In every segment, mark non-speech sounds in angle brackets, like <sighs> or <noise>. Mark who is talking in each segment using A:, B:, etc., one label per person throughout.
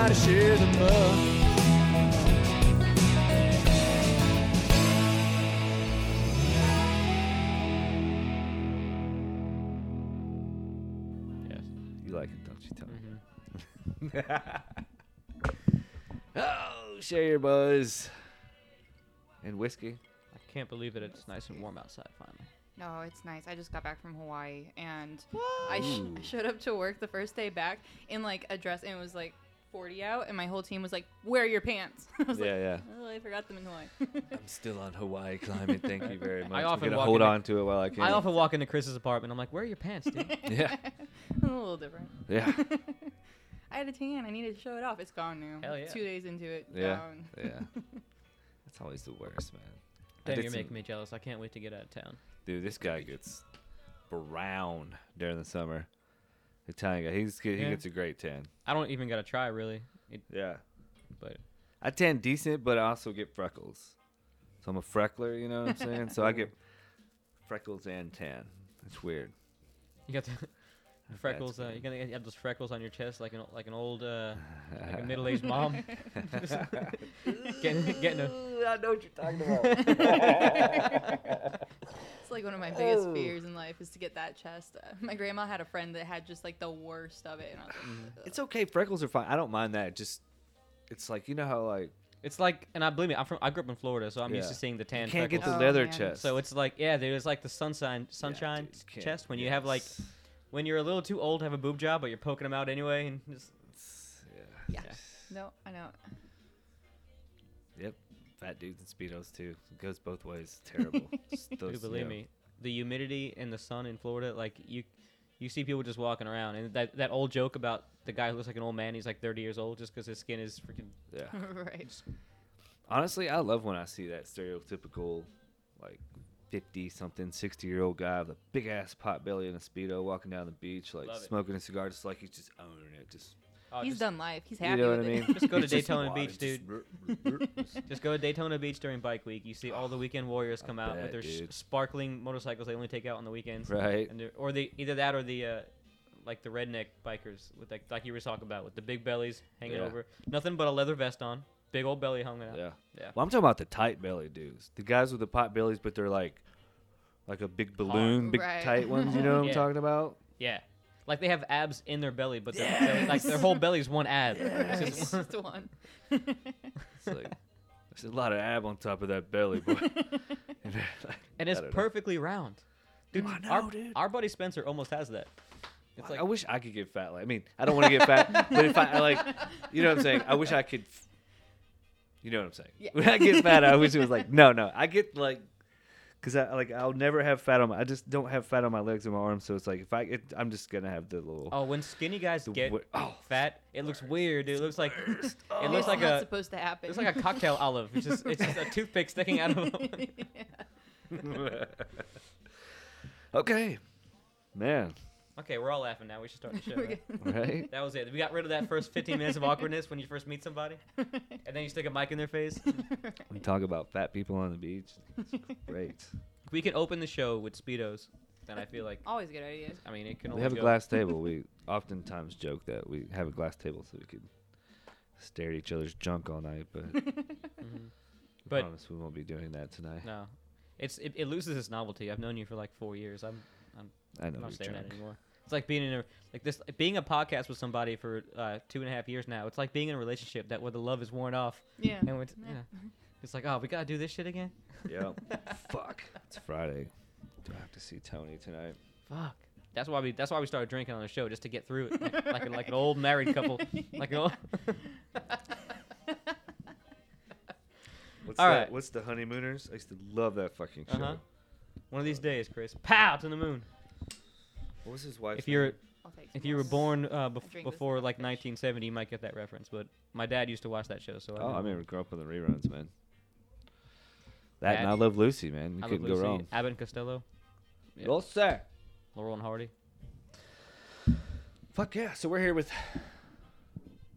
A: Everybody share the mug.
B: Yes.
C: You like it, don't you, Tony?
B: Mm-hmm. <laughs>
C: oh, share your buzz. And whiskey.
B: I can't believe that it's nice and warm outside finally.
D: No, it's nice. I just got back from Hawaii and I, sh- I showed up to work the first day back in like a dress and it was like 40 out and my whole team was like, "Wear your pants." <laughs> I was
C: Yeah,
D: like,
C: yeah.
D: "Oh, I forgot them in Hawaii." <laughs>
C: I'm still on Hawaii climate. Thank you very much.
B: often
C: I'm gonna
B: walk
C: hold
B: in the-
C: on to it while I can.
B: I often walk into Chris's apartment. I'm like, "Where are your pants, dude?" <laughs>
C: yeah,
D: a little different.
C: yeah,
D: I had a tan. I needed to show it off. It's gone now.
B: Hell yeah.
D: Two days into it,
C: yeah,
D: gone.
C: yeah. That's always the worst, man. I
B: Damn,
C: did
B: you're
C: some-
B: making me jealous. I can't wait to get out of town.
C: Dude, this guy gets brown during the summer. Italian guy. He's he
B: Yeah.
C: gets a great tan.
B: I don't even gotta try really. It,
C: Yeah.
B: but
C: I tan decent, but I also get freckles. So I'm a freckler, you know what I'm saying? so I get <laughs> freckles and tan. It's weird.
B: you got the
C: That's
B: freckles. Uh,
C: good.
B: you gonna have those freckles on your chest like an like an old uh, like a <laughs> middle-aged mom. <laughs> getting getting a
C: I know what you're talking about. <laughs>
D: It's like one of my biggest
C: Oh.
D: fears in life is to get that chest. Uh, my grandma had a friend that had just like the worst of it, and I was like,
C: It's okay. Freckles are fine. I don't mind that. Just it's like you know how like
B: It's like, and I believe me, I'm from. I grew up in Florida, so I'm used to seeing the
C: you
B: tan.
C: can't get the
B: freckles.
D: Oh,
C: leather
D: man.
C: chest.
B: So it's like, yeah, there's like the sunshine, sunshine
C: dude,
B: chest when you have like
C: yes.
B: When you're a little too old to have a boob job, but you're poking them out anyway, and just
C: yeah.
D: yeah.
B: Yeah.
D: No, I know.
C: Yep. Fat dudes and speedos too. It goes both ways. Terrible. <laughs> Just those,
B: Dude,
C: you
B: believe
C: know.
B: me, the humidity and the sun in Florida, like you, you see people just walking around, and that that old joke about the guy who looks like an old man, he's like 30 years old just because his skin is freaking.
C: Yeah. <laughs>
D: right.
C: Honestly, I love when I see that stereotypical, like, fifty something, sixty year old guy with a big ass pot belly and a speedo walking down the beach, like
B: Love it.
C: smoking a cigar, just like he's just owning it. Just
B: Oh,
D: He's
B: just,
D: done life. He's happy.
C: you know what
D: with
C: I
D: it.
C: mean?
B: Just go to
C: He's
B: Daytona
C: walking,
B: Beach,
C: just
B: dude. <laughs> Just go to Daytona Beach during Bike Week. You see all the weekend warriors
C: I
B: come out with their sh-
C: dude.
B: sparkling motorcycles they only take out on the weekends.
C: right.
B: And they're- or the either that or the uh, like the redneck bikers with like like you were talking about with the big bellies hanging
C: Yeah.
B: over, nothing but a leather vest on, big old belly hung out.
C: Yeah.
B: Yeah.
C: Well, I'm talking about the tight belly dudes. The guys with the pot bellies, but they're like, like a big balloon, big
D: Right.
C: tight ones. You know what I'm <laughs> talking about?
B: Yeah. Like they have abs in their belly, but their belly, like their whole belly's one ab. <laughs> It's
D: It's
B: just-
D: just one.
C: It's like there's a lot of ab on top of that belly, boy. <laughs>
B: and it's
C: I don't know.
B: perfectly round. Dude,
C: I know,
B: our,
C: dude.
B: our buddy Spencer almost has that. It's
C: I-
B: like
C: I wish I could get fat. Like, I mean, I don't want to get fat, but if I, I like, you know what I'm saying? I wish I could. f- You know what I'm saying?
D: Yeah.
C: When I get fat, I wish it was like, <laughs> no, no. I get like, cause I like I'll never have fat on my. I just don't have fat on my legs and my arms, so it's like if I, it, I'm just gonna have the little.
B: oh, when skinny guys
C: the
B: get
C: wi- oh,
B: fat, it looks weird. It looks like it looks like oh.
D: not
B: a
D: supposed to happen.
B: it's like a cocktail olive. It's just it's just a toothpick sticking out of. <laughs> them. <laughs>
C: okay, man.
B: Okay, we're all laughing now. We should start the <laughs> show. Right?
C: Right? <laughs>
B: That was it. We got rid of that first 15 minutes of <laughs> awkwardness when you first meet somebody, and then you stick a mic in their face.
C: We talk about fat people on the beach. It's great.
B: We can open the show with speedos. Then I feel like
D: Always a good idea.
B: I mean it can
C: We
B: only
C: have a
B: go-
C: glass table. We oftentimes joke that we have a glass table so we could stare at each other's junk all night, but I
B: Mhm. But-
C: promise we won't be doing that tonight.
B: No, it's it, it loses its novelty. I've known you for like four years. I'm
C: I know
B: I'm not
C: you're
B: staring at
C: drunk.
B: anymore. It's like being in a like this being a podcast with somebody for uh, two and a half years now. It's like being in a relationship that where the love is worn off
D: Yeah.
B: and it's,
D: Yeah.
B: you it's like oh we gotta do this shit again.
C: Yeah. <laughs> Fuck. It's Friday. Do I have to see Tony tonight?
B: Fuck. That's why we that's why we started drinking on the show just to get through it like like, a- like an old married couple <laughs> like an old. <laughs>
C: What's
B: All
C: that?
B: right.
C: What's the honeymooners? I used to love that fucking show.
B: Uh-huh. One of these days, Chris. Pow to the moon.
C: What was his wife's
B: If you're
C: name?
B: If you were born uh, bef- before like
D: fish.
B: 1970, you might get that reference. But my dad used to watch that show, so
C: Oh, I
B: know.
C: remember growing up on the reruns, man. That and I Love Lucy, man. You
B: I
C: couldn't
B: Lucy,
C: go wrong.
B: Abbott and Costello, Yeah.
C: Well, sir.
B: Laurel and Hardy.
C: Fuck yeah. So we're here with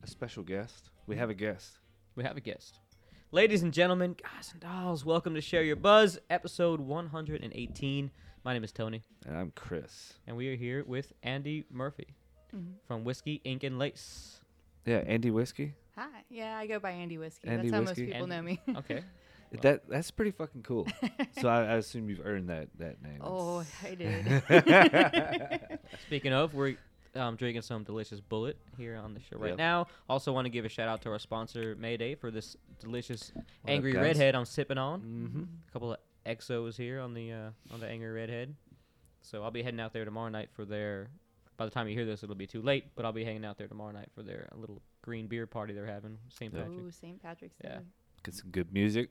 C: a special guest. We have a guest.
B: We have a guest. Ladies and gentlemen, guys and dolls, welcome to Share Your Buzz, episode 118. My name is Tony,
C: And I'm Chris.
B: and we are here with Andy Murphy
D: Mhm.
B: from Whiskey, Ink, and Lace.
C: Yeah, Andy Whiskey.
D: Hi. Yeah, I go by Andy Whiskey.
C: Andy
D: That's how
C: Whiskey.
D: most people know me. <laughs>
B: Okay.
C: That that's pretty fucking cool. <laughs> so I, I assume you've earned that that name.
D: oh, I did. <laughs>
B: Speaking of, we're um, drinking some delicious Bulleit here on the show right
C: Yep.
B: now. Also, want to give a shout out to our sponsor Mayday for this delicious
C: up,
B: angry
C: guys?
B: redhead I'm sipping on.
C: mm-hmm.
B: A couple of exos here on the uh, on the angry redhead. So I'll be heading out there tomorrow night for their. By the time you hear this, it'll be too late. But I'll be hanging out there tomorrow night for their uh, little green beer party they're having. St.
C: Yeah.
B: Patrick.
D: oh, St. Patrick's Day.
B: Yeah.
C: Get some good music.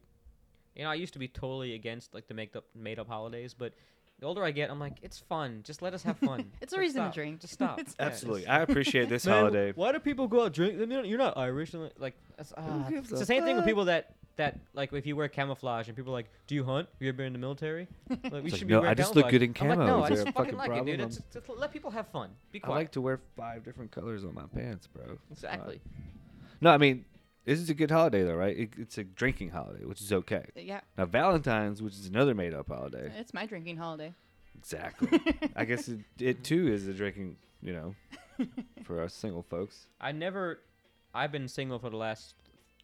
B: You know, I used to be totally against like the make up made up holidays, but the older I get, I'm like, it's fun. Just let us have fun. <laughs>
D: It's a
B: Like,
D: reason to drink.
B: Just stop. <laughs>
D: It's
B: Yeah, <laughs>
C: Absolutely,
B: just-
C: I appreciate this
B: Man,
C: holiday.
B: Why do people go out drink? I mean, You're not Irish. Like, uh, it's the same thing with people that that like if you wear camouflage and people are like, do you hunt? Have you ever been in the military? <laughs> Like, we
C: It's like,
B: should
C: "No,
B: be wearing
C: I just look good in
B: I'm like, no,
C: Is
B: I
C: there
B: just
C: a
B: fucking
C: fucking
B: like it, dude.
C: problem?
B: It's, just let people have fun. Be
C: I
B: quiet.
C: like to wear five different colors on my pants, bro. It's fun.
B: exactly.
C: No, I mean, this is a good holiday though, right? It, it's a drinking holiday, which is okay.
D: Uh, yeah,
C: Now Valentine's, which is another made-up holiday.
D: it's my drinking holiday.
C: Exactly. <laughs> I guess it, it too is a drinking, you know, for us single folks.
B: I never. I've been single for the last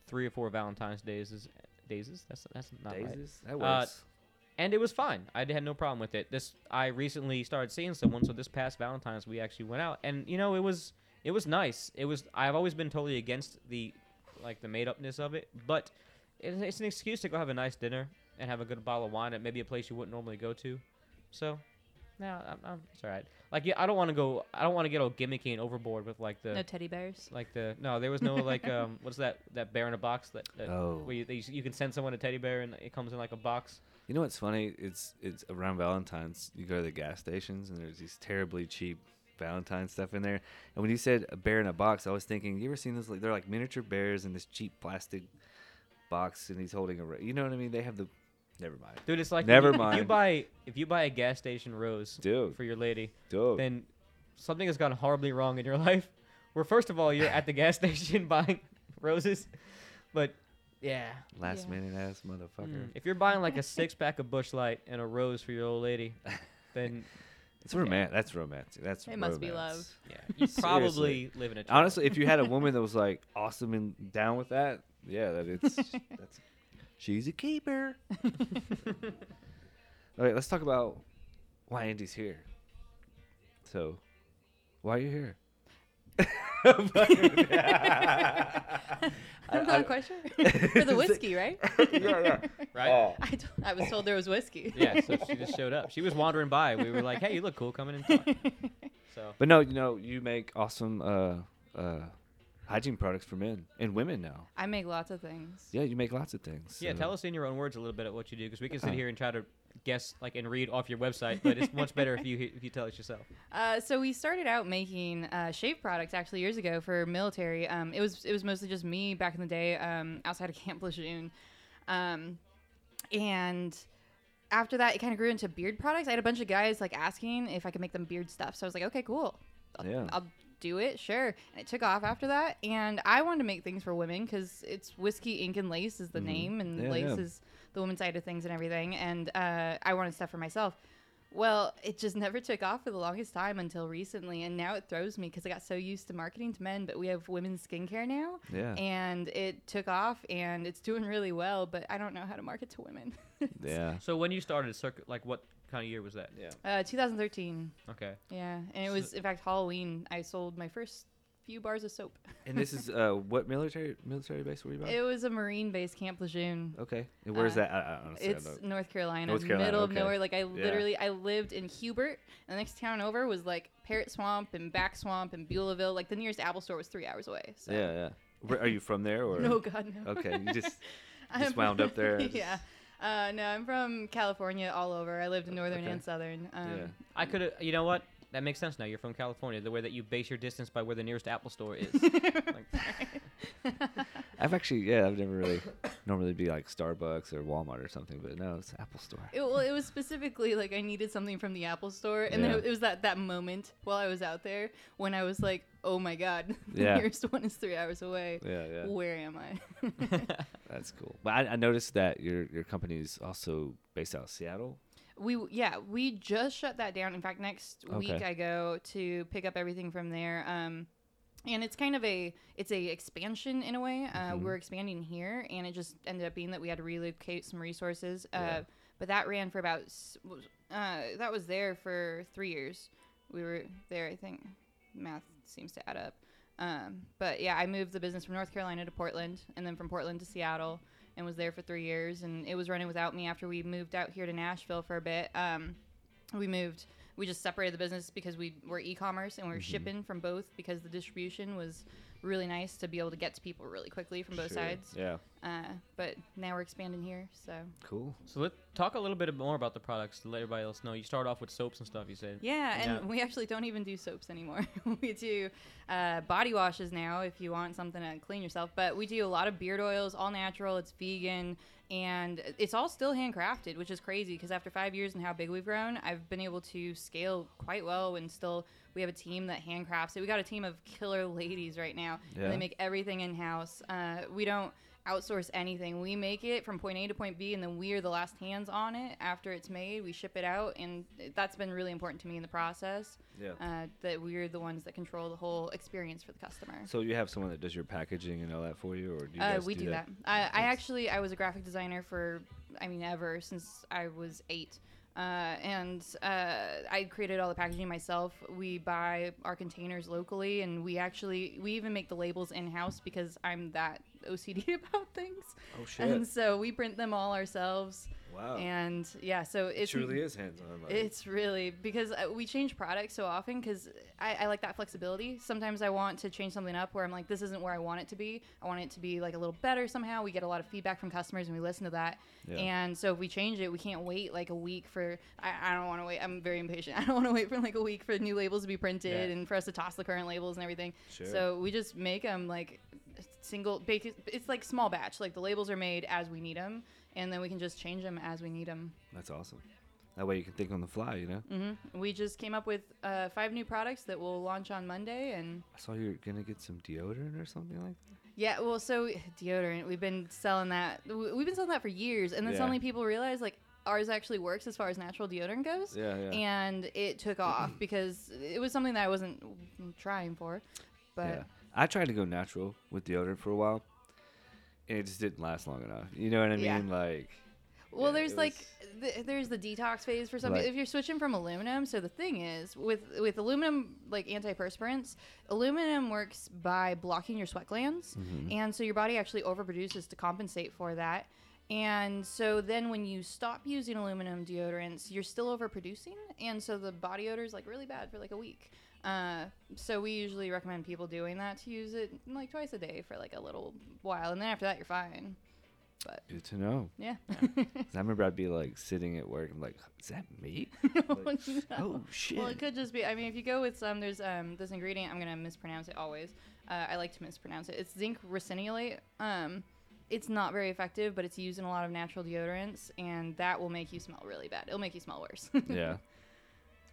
B: three or four Valentine's days. Is days? That's that's not right.
C: Daisies? That
B: Uh, and it was fine. I had no problem with it. This I recently started seeing someone, so this past Valentine's we actually went out, and you know it was it was nice. It was I've always been totally against the like the made upness of it, but it's, it's an excuse to go have a nice dinner and have a good bottle of wine at maybe a place you wouldn't normally go to. So, no, I'm, I'm it's all right. Like yeah, I don't want to go. I don't want to get all gimmicky and overboard with like the
D: No teddy bears.
B: like the no. There was no <laughs> like um what's that that bear in a box that, that
C: Oh.
B: where you, they, you can send someone a teddy bear and it comes in like a box.
C: You know what's funny? It's it's around Valentine's. You go to the gas stations and there's these terribly cheap Valentine stuff in there. And when you said a bear in a box, I was thinking, you ever seen those? Like they're like miniature bears in this cheap plastic box, and he's holding a. ra- You know what I mean? They have the. Never mind,
B: Dude, it's like
C: Never
B: if you, If you
C: mind.
B: buy if you buy a gas station rose
C: dude.
B: for your lady,
C: Dude.
B: then something has gone horribly wrong in your <laughs> life. Where first of all you're at the gas <laughs> station buying <laughs> roses, but yeah,
C: Last
D: Yeah.
C: minute ass motherfucker.
B: mm, if you're buying like a six pack of Busch Light and a rose for your old lady, then
C: It's romantic. That's romantic. That's
D: It must be
C: romance.
D: love.
B: yeah, you
C: Seriously.
B: probably live in a
C: Honestly, if you had a woman that was like awesome and down with that, yeah, that it's that's she's a keeper. <laughs> All right, let's talk about why Andy's here. So, why are you here? <laughs>
D: I'm not quite sure. For the whiskey, right? <laughs>
C: yeah, yeah.
B: right.
C: Oh.
D: I, t- I was told there was whiskey.
B: Yeah, so she just showed up. She was wandering by. We were like, "Hey, you look cool. Come in and talk." So
C: But no, you know, you make awesome uh, uh, hygiene products for men and women now.
D: I make lots of things.
C: Yeah, you make lots of things.
B: yeah,
C: so-
B: tell us in your own words a little bit of what you do, because we can sit
C: Uh.
B: here and try to guess like and read off your website, but it's much better if you if you tell us yourself. <laughs>
D: Uh, so we started out making uh, shave products actually years ago for military. Um, it was it was mostly just me back in the day um, outside of <laughs> Camp Lejeune, um, and after that it kind of grew into beard products. I had a bunch of guys like asking if I could make them beard stuff, so I was like, okay, cool, I'll,
C: Yeah.
D: I'll do it, sure. And it took off after that, and I wanted to make things for women because it's whiskey, ink, and lace is the
C: Mhm.
D: name, and
C: Yeah,
D: lace
C: yeah.
D: is the women's side of things and everything. And uh, I wanted stuff for myself. Well, it just <laughs> never took off for the longest time until recently, and now it throws me because I got so used to marketing to men, but we have women's skincare now,
C: Yeah.
D: and it took off and it's doing really well, but I don't know how to market to women. <laughs>
C: Yeah.
B: So when you started circuit, like what kind of year was that?
C: Yeah.
D: Uh, 2013,
B: Okay.
D: yeah, and it was in fact Halloween. I sold my first few bars of soap. <laughs>
C: And this is uh, what military military base were you about?
D: It was a Marine base, Camp Lejeune.
C: Okay. And where's
D: Uh,
C: that? I, I honestly, I
D: It's
C: don't-
D: North Carolina,
C: North Carolina,
D: middle of
C: okay.
D: nowhere. Like I literally, I lived in Hubert, and the next town over was like Parrot Swamp and Back Swamp and Beulaville. Like the nearest Apple store was three hours away. So.
C: Yeah, yeah. Where, are you from there or? <laughs>
D: No, God, no.
C: Okay, you just <laughs> just wound up there.
D: yeah. Uh, no, I'm from California, all over. I lived in northern
C: Okay.
D: and southern. Um,
C: Yeah.
B: I could have. You know what? That makes sense now. You're from California. The way that you base your distance by where the nearest Apple store is. <laughs> like, <laughs>
C: I've actually yeah I've never really normally be like Starbucks or Walmart or something, but no, it's Apple Store.
D: It, well, it was specifically like I needed something from the Apple store, and
C: Yeah.
D: then it was that that moment while I was out there when I was like, "Oh my God, <laughs> the
C: Yeah.
D: nearest one is three hours away.
C: Yeah, yeah,
D: Where am I?"
C: that's cool. But I, I noticed that your your company is also based out of Seattle.
D: We yeah, we just shut that down. In fact, next week I go to pick up everything from there. Um, and it's kind of a it's a expansion in a way. Uh,
C: Mhm.
D: We're expanding here, and it just ended up being that we had to relocate some resources. Uh,
C: Yeah.
D: But that ran for about uh, that was there for three years. We were there, I think. Math seems to add up. Um, but yeah, I moved the business from North Carolina to Portland, and then from Portland to Seattle, and was there for three years. And it was running without me after we moved out here to Nashville for a bit. Um, we moved. We just separated the business because we were e-commerce and we were
C: Mhm.
D: shipping from both because the distribution was really nice to be able to get to people really quickly from both
C: Sure.
D: sides.
C: Yeah.
D: Uh, but now we're expanding here, so
C: Cool.
B: So let's talk a little bit more about the products to let everybody else know. You start off with soaps and stuff. You said.
D: yeah. And
B: Yeah.
D: we actually don't even do soaps anymore. <laughs> we do uh, body washes now if you want something to clean yourself. But we do a lot of beard oils, all natural. It's vegan. And it's all still handcrafted, which is crazy because after five years and how big we've grown, I've been able to scale quite well. And still, we have a team that handcrafts it. We got a team of killer ladies right now. and they make everything in house. Uh, we don't outsource anything. We make it from point A to point B, and then we are the last hands on it after it's made. We ship it out, and that's been really important to me in the process.
C: Yeah.
D: Uh, that we're the ones that control the whole experience for the customer.
C: So you have someone that does your packaging and all that for you, or do you
D: Uh, we
C: do,
D: do that. I, I actually I was a graphic designer for I mean ever since I was eight. Uh, and uh, I created all the packaging myself. We buy our containers locally, and we actually we even make the labels in house because I'm that OCD <laughs> about things.
C: Oh shit!
D: And so we print them all ourselves.
C: Wow.
D: And yeah, so
C: it truly is hands-on. Like,
D: it's really because uh, we change products so often because I, I like that flexibility. Sometimes I want to change something up where I'm like, this isn't where I want it to be. I want it to be like a little better somehow. We get a lot of feedback from customers and we listen to that.
C: Yeah.
D: And so if we change it, we can't wait like a week for. I, I don't want to wait. I'm very impatient. <laughs> I don't want to wait for like a week for new labels to be printed
B: Yeah.
D: and for us to toss the current labels and everything.
C: Sure.
D: So we just make them like single. It's like small batch. Like the labels are made as we need them, and then we can just change them as we need them.
C: That's awesome. That way you can think on the fly, you know.
D: hmm We just came up with uh, five new products that we'll launch on Monday, and
C: I saw you're gonna get some deodorant or something like that.
D: yeah, well, so deodorant. We've been selling that. We've been selling that for years, and then
C: Yeah.
D: suddenly people realize like ours actually works as far as natural deodorant goes,
C: Yeah, yeah.
D: and it took off <clears throat> because it was something that I wasn't trying for, but.
C: yeah. I tried to go natural with deodorant for a while, it just didn't last long enough. You know what I mean?
D: Yeah.
C: Like,
D: Well,
C: Yeah,
D: there's like
C: was-
D: there's the detox phase for some.
C: Right.
D: If you're switching from aluminum, so the thing is with with aluminum like antiperspirants, aluminum works by blocking your sweat glands,
C: Mhm.
D: and so your body actually overproduces to compensate for that. And so then when you stop using aluminum deodorants, you're still overproducing, and so the body odor is like really bad for like a week. Uh, so we usually recommend people doing that to use it like twice a day for like a little while, and then after that you're fine. But
C: good to know.
D: Yeah. <laughs>
C: I remember I'd be like sitting at work and like, is that me? <laughs> Like,
D: No.
C: oh shit!
D: Well, it could just be. I mean, if you go with some, there's um this ingredient. I'm gonna mispronounce it always. Uh, I like to mispronounce it. It's zinc ricinoleate. Um, it's not very effective, but it's used in a lot of natural deodorants, and that will make you smell really bad. It'll make you smell worse. <laughs>
C: yeah.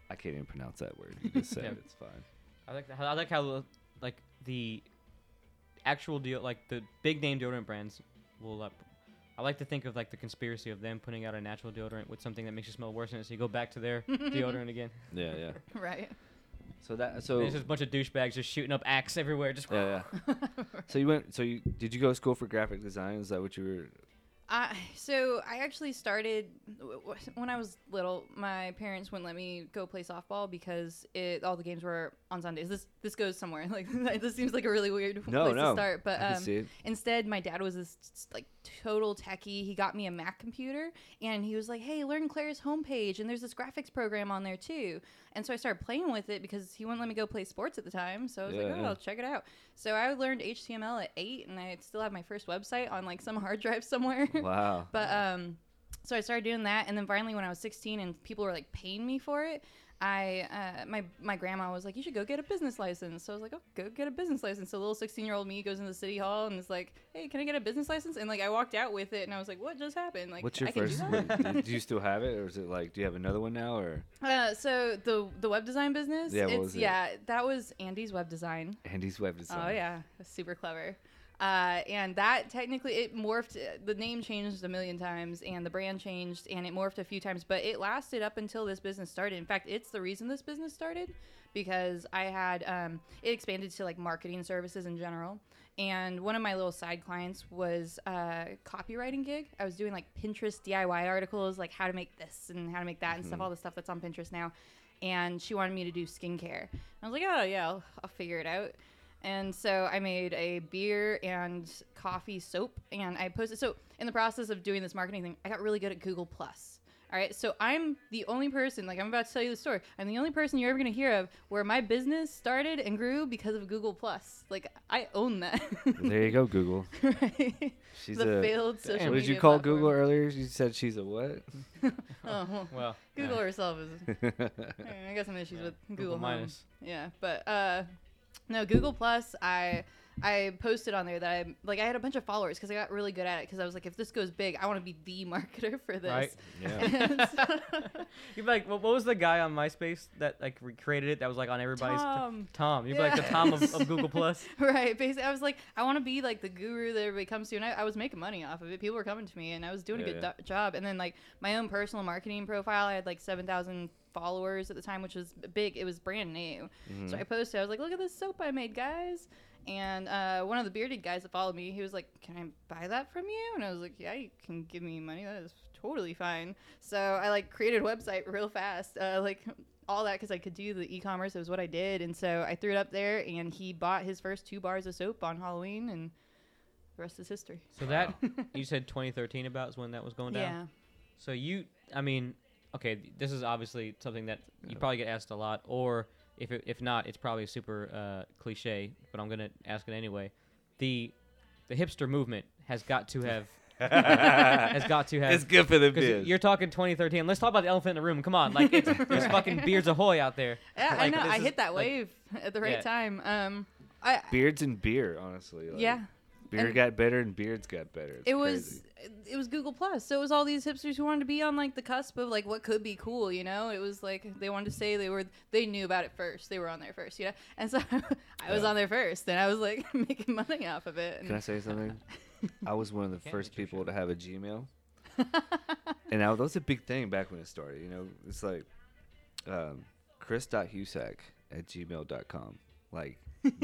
C: I can't even pronounce that word. You just <laughs> said
B: Yeah.
C: it. It's fine.
B: I like that. I like how like the actual deal, like the big name deodorant brands will. Uh, I like to think of like the conspiracy of them putting out a natural deodorant with something that makes you smell worse in it, so you go back to their <laughs> deodorant again.
C: Yeah, yeah. <laughs>
D: right.
C: So that
B: So
C: so
B: There's just a bunch of douchebags just shooting up axe everywhere. Just
C: yeah, yeah. so you went. So you did you go to school for graphic design? Is that what you were?
D: I so I actually started when I was little. My parents wouldn't let me go play softball because it all the games were on Sundays. This this goes somewhere <laughs> like <laughs> this seems like a really weird
C: No,
D: place
C: no.
D: to start. But um, instead, my dad was this like total techie. He got me a Mac computer and he was like, "Hey, learn Claris Home Page and there's this graphics program on there too." And so I started playing with it because he wouldn't let me go play sports at the time. So I was like, "Oh,
C: yeah.
D: I'll check it out." So I learned HTML at eight, and I still have my first website on like some <laughs> hard drive somewhere.
C: Wow.
D: But um, so I started doing that, and then finally, when I was 16, and people were like paying me for it, I uh, my my grandma was like, "You should go get a business license." So I was like, "Oh, go get a business license." So little 16 year old me goes into the city hall and is like, "Hey, can I get a business license?" And like I walked out with it, and I was like, "What just happened?" Like,
C: What's your
D: I can
C: first?
D: do that.
C: do, you still have it, or is it like? Do you have another one now, or
D: Uh, so the the web design business,
C: Yeah, what
D: it's
C: was it?
D: yeah, that was Andy's web design.
C: Andy's web design?
D: Oh yeah, super clever. Uh, and that technically it morphed. The name changed a million times, and the brand changed, and it morphed a few times. But it lasted up until this business started. In fact, it's the reason this business started because I had um, it expanded to like marketing services in general. And one of my little side clients was a copywriting gig. I was doing like Pinterest DIY articles, like how to make this and how to make that and stuff, all the stuff that's on Pinterest now. And she wanted me to do skincare. I was like, oh yeah, I'll, I'll figure it out. And so I made a beer and coffee soap, and I posted. So in the process of doing this marketing thing, I got really good at Google Plus. All right, so I'm the only person, like I'm about to tell you the story. I'm the only person you're ever gonna hear of where my business started and grew because of Google Plus. Like I own that. <laughs>
C: There you go, Google.
D: right?
C: She's
D: the
C: a.
D: failed social
C: What did you
D: media
C: call
D: platform.
C: Google earlier? You said she's a what? <laughs>
D: Oh, well,
B: Well,
D: Google
B: yeah.
D: herself is. <laughs> I got some issues
B: Yeah,
D: with
B: Google
D: Google, Home.
B: minus.
D: Yeah, but uh, no, Google Plus. I I posted on there that I like I had a bunch of followers because I got really good at it because I was like, if this goes big, I want to be the <laughs> marketer for this.
B: Right.
C: yeah. <laughs> <laughs>
B: You'd be like, what, what was the guy on MySpace that like recreated it? That was like on everybody's.
D: Tom.
B: Tom. You'd be like the Tom of, of Google Plus.
D: right. Basically, I was like, I want to be like the guru that everybody comes to, and I, I was making money off of it. People were coming to me, and I was doing
C: Yeah,
D: a good
C: yeah.
D: do- job. And then like my own personal marketing profile, I had like seven thousand followers at the time, which was big. It was brand new.
C: Mm-hmm.
D: So I posted. I was like, look at this soap I made, guys. And uh, one of the bearded guys that followed me, he was like, "Can I buy that from you?" And I was like, "Yeah, you can give me money. That is totally fine." So I like created a website real fast, uh, like all that because I could do the e-commerce. It was what I did, and so I threw it up there, and he bought his first two bars of soap on Halloween, and the rest is history.
B: So that you said 2013 about is when that was going down.
D: Yeah.
B: So you, I mean, okay, this is obviously something that you
C: Yeah.
B: probably get asked a lot, or if it, if not, it's probably a super uh, cliche. But I'm gonna ask it anyway. The the hipster movement has got to <laughs> have <laughs> has got to have.
C: it's good for the
B: Because you're talking 2013. Let's talk about the elephant in the room. Come on, like it's, <laughs> there's fucking beards ahoy out there.
D: Yeah, I know.
B: this
D: I
B: is,
D: hit that
B: like-
D: wave at the right
B: Yeah.
D: time. Um, I
C: Beards and beer, honestly. Like,
D: yeah.
C: Beer
D: and-
C: got better and beards got better. It's
D: it was
C: crazy.
D: it was Google Plus. So it was all these hipsters who wanted to be on like the cusp of like what could be cool, you know? It was like they wanted to say they were they knew about it first. They were on there first, you know? And so <laughs> I was
C: Yeah.
D: on there first and I was like <laughs> making money off of it. And
C: Can I say something? <laughs> I was one of the first people
B: shit.
C: to have a Gmail. and now that was a big thing back when it started. You know, it's like um, chris.husak at gmail.com. Like,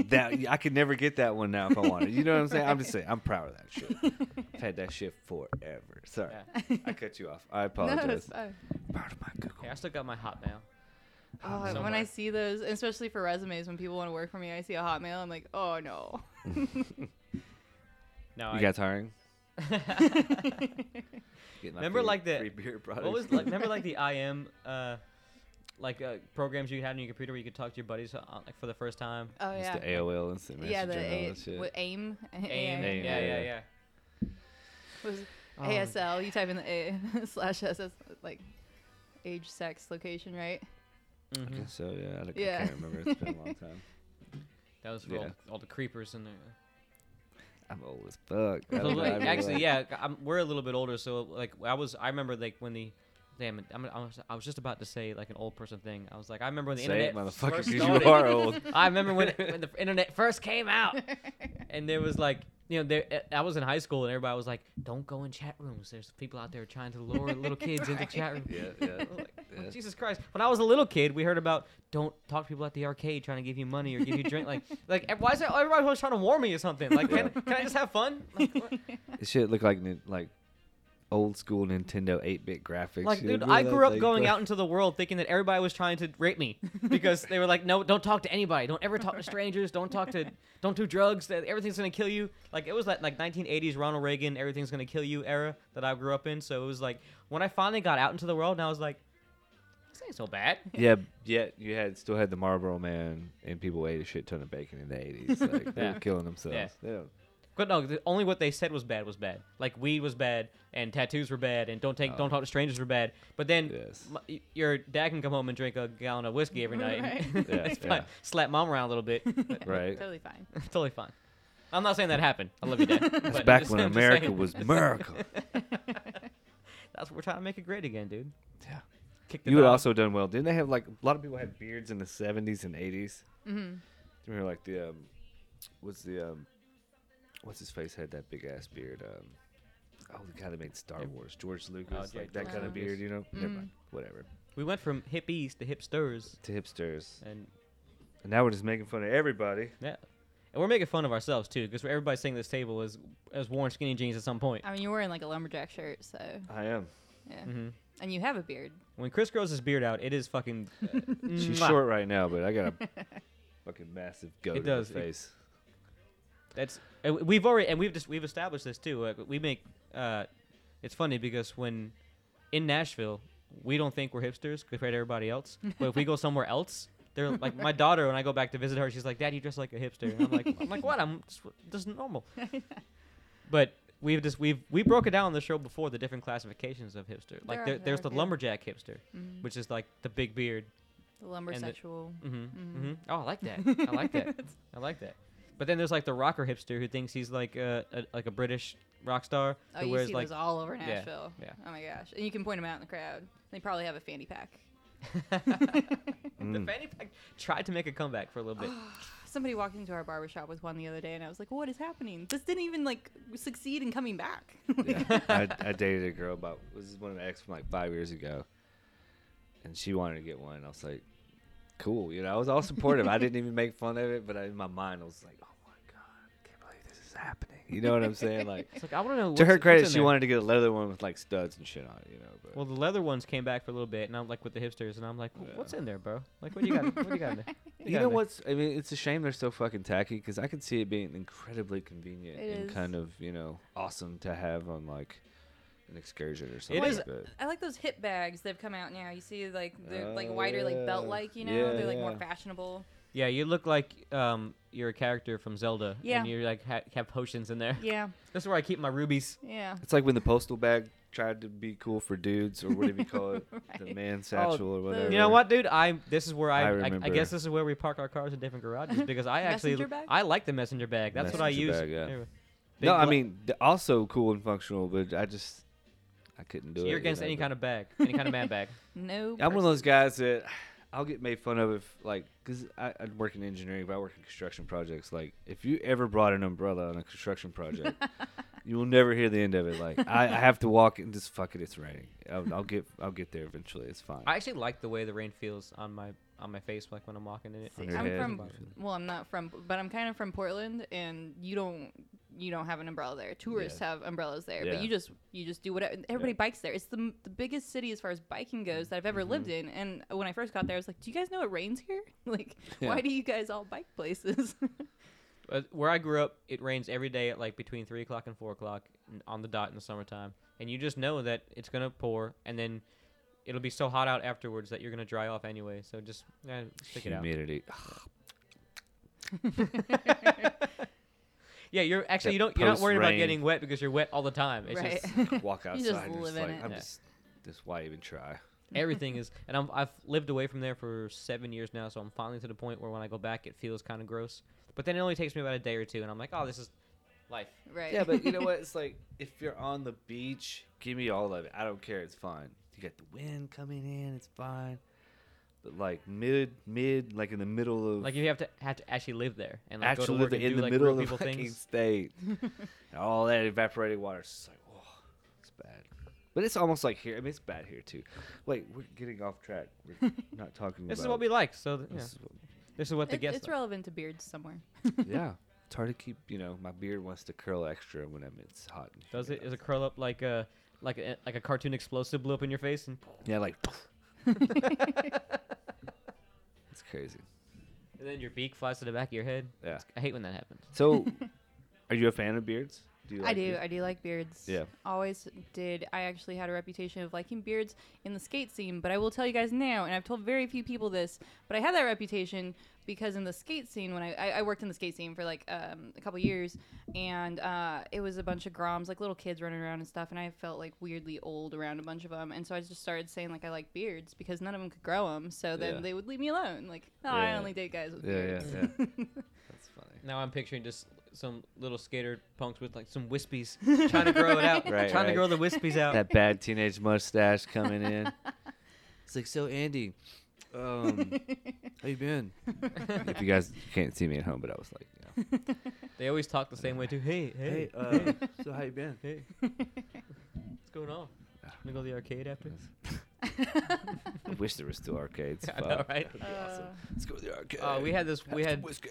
C: that I could never get that one now if I wanted. You know what I'm saying? I'm just saying, I'm proud of that shit. I've had that shit forever. Sorry.
B: Yeah.
C: I cut you off. I
D: no,
C: apologize.
D: it's fine.
C: proud of my Google.
B: Hey, I still got my Hotmail.
D: Oh, when. I see those, especially for resumes, when people want to work for me, I see a Hotmail. I'm like, oh no. <laughs>
B: No,
C: You
B: I,
C: guys hiring? <laughs> Getting
B: Remember,
C: free-
B: like, the-
C: beer products.
B: What was like? Remember like <laughs> the IM, uh, like uh, programs you had on your computer where you could talk to your buddies uh, like for the first time.
D: Oh
C: Just
D: yeah.
C: the AOL instant messenger.
D: yeah, the
C: and all
D: A-
C: that shit.
D: what, AIM.
B: AIM. <laughs>
C: AIM,
B: Yeah, yeah,
C: yeah.
B: yeah.
D: Was
B: Um,
D: ASL. You type in the A <laughs> slash SS like age, sex, location, right?
C: I
B: mhm.
C: guess so, yeah. I, don't-
D: Yeah.
C: I can't remember. It's been a long <laughs> time.
B: That was for all,
C: Yeah.
B: all the creepers in there.
C: I'm old as fuck. I
B: So,
C: don't know, I
B: like,
C: remember
B: actually, yeah, I'm, we're a little bit older, so like I was, I remember like when the, damn it, I'm, I was, I was just about to say like an old person thing. I was like, I remember when the
C: Say it,
B: internet
C: motherfucker,
B: first
C: because
B: started.
C: you are old. <laughs>
B: I remember when, when the internet first came out, <laughs> and there was like, you know, there I was in high school, and everybody was like, "Don't go in chat rooms. There's people out there trying to lure <laughs> little kids into
D: Right.
B: chat rooms."
C: Yeah, yeah.
B: Like,
C: yeah.
B: Jesus Christ! When I was a little kid, we heard about don't talk to people at the arcade trying to give you money or give you drink. Like, like ev- why is that everybody always trying to warn me or something? Like, can, can I just have fun? Like, what?
C: This shit look like nin- like old school Nintendo 8-bit graphics.
B: Like, dude, I grew up
C: like-
B: going out into the world thinking that everybody was trying to rape me <laughs> because they were like, no, don't talk to anybody. Don't ever talk to strangers. Don't talk to, don't do drugs. That everything's gonna kill you. Like it was like like 1980s Ronald Reagan, everything's gonna kill you era that I grew up in. So it was like when I finally got out into the world, and I was like, this ain't so bad.
C: Yeah, yet you had still had the Marlboro Man, and people ate a shit ton of bacon in the 80s. Like they were killing themselves. Yeah.
B: But no, the, only what they said was bad was bad. Like weed was bad, and tattoos were bad, and don't take,
C: Oh.
B: don't talk to strangers were bad. But then
C: Yes.
B: m- y- your dad can come home and drink a gallon of whiskey every night.
D: Right. <laughs>
C: Yeah,
B: it's fine.
C: yeah.
B: Slap mom around a little bit. <laughs> but
C: Right.
D: totally fine. <laughs>
B: totally fine. I'm not saying that happened. I love you, Dad.
C: It's
B: but
C: back
B: just-
C: when
B: I'm just
C: America
B: saying.
C: was America.
B: That's what we're trying to make it great again, dude.
C: Yeah.
B: Kick the
C: You had
B: dog.
C: also done well. Didn't they have like a lot of people had beards in the 70s and 80s?
D: hmm
C: Do you remember like the um, what's the um, what's his face had that big ass beard. Um, oh, the guy that made Star
B: Yeah.
C: Wars, George Lucas,
B: yeah,
C: like that
D: George
C: kind of
D: Lucas.
C: beard, you know. Never
D: Mm.
C: mind, whatever.
B: We went from hippies to hipsters,
C: To hipsters,
B: and
C: and now we're just making fun of everybody.
B: yeah, and we're making fun of ourselves too, because everybody sitting at this table is has worn skinny jeans at some point.
D: I mean, you're wearing like a lumberjack shirt, so
C: I am.
D: yeah.
B: hmm
D: And you have a beard.
B: When Chris grows his beard out, it is fucking. uh, <laughs>
C: She's
B: mwah.
C: short right now, but I got a <laughs> fucking massive goat in
B: does.
C: the
B: It-
C: face.
B: That's uh, we've already and we've just we've established this too. Uh, we make uh, it's funny because when in Nashville we don't think we're hipsters compared to everybody else, but if we go somewhere else, they're like my daughter when I go back to visit her, she's like, "Dad, you dress like a hipster." And I'm like, "I'm like what? I'm just, just normal." <laughs> but we've just we've we broke it down on the show before the different classifications of hipster. Like
D: There are-
B: there,
D: there
B: there's the
D: yeah.
B: lumberjack hipster,
D: Mhm.
B: which is like the big beard.
D: The lumbersexual.
B: Mm-hmm.
D: Mhm.
B: Mm-hmm. Oh, I like that. I like that. <laughs> I like that. But then there's like the rocker hipster who thinks he's like a, a like a British rock star
D: Oh,
B: who
D: you
B: wears
D: see
B: like
D: those all over
B: yeah,
D: Nashville.
B: yeah.
D: Oh my gosh. And you can point them out in the crowd. They probably have a fanny pack. <laughs>
B: the
C: Mm.
B: fanny pack tried to make a comeback for a little bit. <gasps>
D: Somebody walked into our barbershop with one the other day, and I was like, "What is happening? This didn't even like succeed in coming back."
C: Yeah. <laughs> I, I dated a girl about this is one of my ex from like five years ago, and she wanted to get one. I was like, cool, you know. I was all supportive. I didn't even make fun of it, but I, in my mind, I was like, oh my god, I can't believe this is happening. You know what I'm saying? Like,
B: It's like I want to know.
C: to her credit, she
B: there.
C: wanted to get a leather one with like studs and shit on it, you know. But
B: Well, the leather ones came back for a little bit, and I'm like with the hipsters, and I'm like,
C: Yeah.
B: what's in there, bro? Like, what do you got? what do you got in there? <laughs> What
C: you know
B: there?
C: what's? I mean, it's a shame they're so fucking tacky because I could see it being incredibly convenient
D: It
C: and
D: is.
C: kind of you know awesome to have on like an excursion or something.
B: is-
C: but
D: I like those hip bags that've come out now. You see, like they're like wider, like belt
C: yeah.
D: like. You know,
C: Yeah,
D: they're like more fashionable.
B: Yeah, you look like um you're a character from Zelda,
D: Yeah.
B: and you're like ha- have potions in there.
D: Yeah, <laughs>
B: That's where I keep my rubies.
D: yeah.
C: It's like when the postal bag tried to be cool for dudes, or whatever you call it, <laughs> the man satchel or whatever.
B: You know what, dude? I this is where I
C: I
B: I, I, guess this is where we park our cars in different garages <laughs> because I actually
D: bag?
B: I like the messenger bag. That's what I use.
C: bag, yeah.
B: Anyway.
C: No, I mean also cool and functional, but I just I couldn't do
B: so
C: it.
B: you're against any kind of bag, any kind of man bag.
D: No.
C: I'm one of those guys that I'll get made fun of if like because I, I work in engineering, but I work in construction projects. Like if you ever brought an umbrella on a construction project, <laughs> you will never hear the end of it. Like I, I have to walk and just fuck it. It's raining. I'll, I'll get I'll get there eventually. It's fine.
B: I actually like the way the rain feels on my on my face, like when I'm walking in it.
C: On
D: I'm
C: head.
D: from. Well, I'm not from, but I'm kind of from Portland, and you don't you don't have an umbrella there. Tourists
C: Yeah.
D: have umbrellas there,
C: Yeah.
D: but you just you just do whatever. Everybody bikes there. It's the the biggest city as far as biking goes that I've ever lived
C: Mm-hmm.
D: in. And when I first got there, I was like, "Do you guys know it rains here? <laughs> like,
C: Yeah.
D: why do you guys all bike places?" <laughs>
B: Uh, where I grew up, it rains every day at like between three o'clock and four o'clock on the dot in the summertime, and you just know that it's gonna pour, and then it'll be so hot out afterwards that you're gonna dry off anyway. So just eh, stick it out.
C: Humidity. <sighs>
B: Yeah, you're actually
C: That
B: you don't you're not worried about getting wet because you're wet all the time. It's
D: right.
B: just
C: Walk <laughs> outside.
D: You just
C: and
D: live
C: just
D: in
C: like,
D: it.
C: I'm
B: Yeah.
C: just, just why even try? <laughs>
B: everything is, and I'm I've lived away from there for seven years now, so I'm finally to the point where when I go back, it feels kind of gross. But then it only takes me about a day or two, and I'm like, oh, this is life.
D: right.
C: Yeah, but you know <laughs> what? It's like if you're on the beach, give me all of it. I don't care. It's fine. You got the wind coming in. It's fine. But like mid, mid, like in the middle of
B: Like you have to have to actually live there and like
C: actually
B: go to work
C: live
B: and
C: in
B: do
C: the
B: like
C: middle of the
B: people
C: fucking
B: things.
C: state, <laughs> and all that evaporated water. It's just like, whoa, it's bad. But it's almost like here. I mean, it's bad here too. Wait, we're getting off track. We're <laughs> not talking about
B: This
C: about.
B: is what we like. So th- yeah,
C: this is what-
B: this is what the
D: It-
B: guests.
D: it's
B: like.
D: relevant to beards somewhere. <laughs>
C: yeah, it's hard to keep. You know, my beard wants to curl extra when I'm, it's hot. and
B: Does it?
C: humid
B: Is it curl up like a like a like a cartoon explosive blew up in your face and,
C: Yeah, like. <laughs> it's crazy.
B: and then your beak flies to the back of your head?
C: Yeah.
B: I hate when that happens.
C: So, <laughs> are you a fan of beards? Do you
D: I do.
C: beards?
D: I do like beards.
C: Yeah.
D: Always did. I actually had a reputation of liking beards in the skate scene, but I will tell you guys now, and I've told very few people this, but I had that reputation because in the skate scene, when I, I, I worked in the skate scene for like um, a couple years, and uh, it was a bunch of groms, like little kids running around and stuff, and I felt like weirdly old around a bunch of them, and so I just started saying like I like beards because none of them could grow them, so then
C: Yeah.
D: they would leave me alone. Like, no, I only date guys with
C: Yeah, yeah,
D: beards.
C: yeah. <laughs> That's funny.
B: Now I'm picturing just some little skater punks with like some wispies <laughs> trying to grow it out,
C: Right,
B: trying
C: right.
B: to grow the wispies out.
C: That bad teenage mustache coming in. <laughs> It's like, so Andy, um, how you been? if you guys can't see me at home, but I was like, you know, <laughs>
B: They always talk the same way too. Hey, hey,
C: Hey, uh, so how you been?
B: hey. What's going on? Wanna go to the arcade after?
C: I wish there was still arcades. <laughs>
B: I know, right?
C: That'd be awesome.
D: Uh,
C: Let's go to the arcade.
B: Uh, we had this. We had
C: whiskey.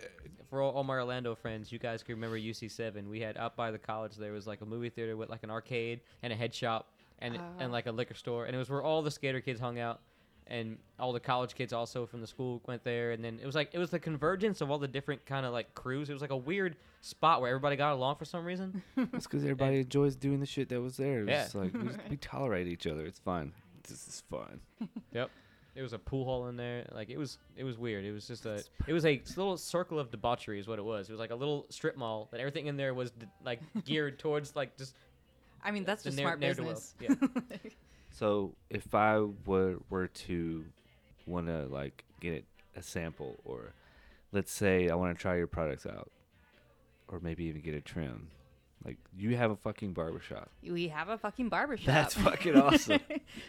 B: for all, all my Orlando friends. You guys can remember UC7. We had up by the college. There was like a movie theater with like an arcade and a head shop and
D: Ah.
B: and like a liquor store. And it was where all the skater kids hung out. And all the college kids also from the school went there, and then it was like it was the convergence of all the different kind of like crews. It was like a weird spot where everybody got along for some reason.
C: It's because <laughs> everybody enjoys doing the shit that was there. It's
B: Yeah.
C: like we, just- we <laughs> tolerate each other. It's fun. This is fun. <laughs>
B: Yep. It was a pool hall in there. Like it was, it was weird. It was just a, it was a little circle of debauchery, is what it was. It was like a little strip mall, but everything in there was d- like <laughs> geared towards like just
D: I mean, that's just
B: ne'er-
D: smart
B: ne'er-do-well.
D: business.
B: Yeah. <laughs>
C: So if I were were to want to like get a sample, or let's say I want to try your products out, or maybe even get a trim, like you have a fucking barbershop.
D: we have a fucking barbershop.
C: That's fucking <laughs> awesome.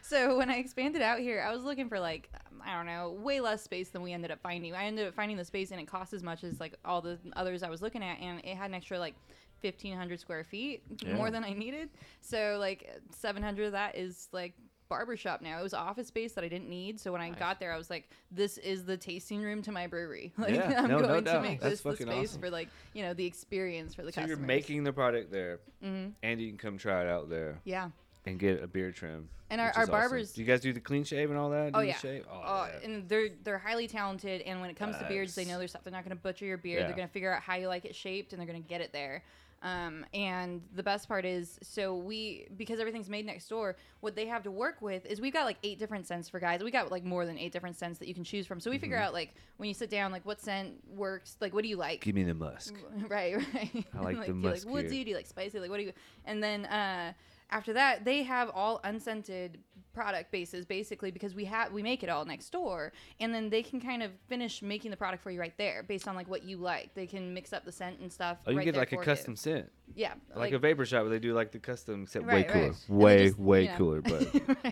D: so when I expanded out here, I was looking for like um, I don't know, way less space than we ended up finding. I ended up finding the space and it cost as much as like all the others I was looking at, and it had an extra like. 1500 square feet
C: Yeah.
D: more than i needed so like 700 of that is like barbershop now it was office space that i didn't need so when i
B: Nice.
D: got there i was like this is the tasting room to my brewery <laughs> like
C: Yeah,
D: i'm
C: no, no
D: going to make
C: That's
D: this the space
C: awesome.
D: for like you know the experience for the
C: so
D: customers
C: you're making the product there,
D: hmm
C: and you can come try it out there
D: yeah
C: and get a beard trim.
D: and our, our
C: is awesome.
D: barbers
C: Do you guys do the clean shave and all that? Do
D: Oh, yeah.
C: Shave? Oh,
D: Uh,
C: yeah.
D: and they're they're highly talented, and when it comes to beards, they know their stuff. They're not going to butcher your beard.
C: Yeah.
D: They're going to figure out how you like it shaped, and they're going to get it there. Um, and the best part is, so we because everything's made next door. What they have to work with is we've got like eight different scents for guys. We got like more than eight different scents that you can choose from. So we figure
C: Mhm.
D: out like when you sit down, like what scent works. Like what do you like?
C: Give me the musk. <laughs>
D: right, right.
C: I <laughs> like the
D: do you like woodsy? Do you like spicy? Like what do you? And then uh, after that, they have all unscented product bases basically because we have we make it all next door, and then they can kind of finish making the product for you right there based on like what you like. They can mix up the scent and stuff.
C: Oh, you
D: right
C: get
D: there
C: like a
D: for you.
C: custom scent,
D: Yeah,
C: like, a vapor shop where they do like the custom scent way
D: Right, right.
C: cooler,
D: And they
C: way
D: just-
C: way
D: yeah.
C: cooler. But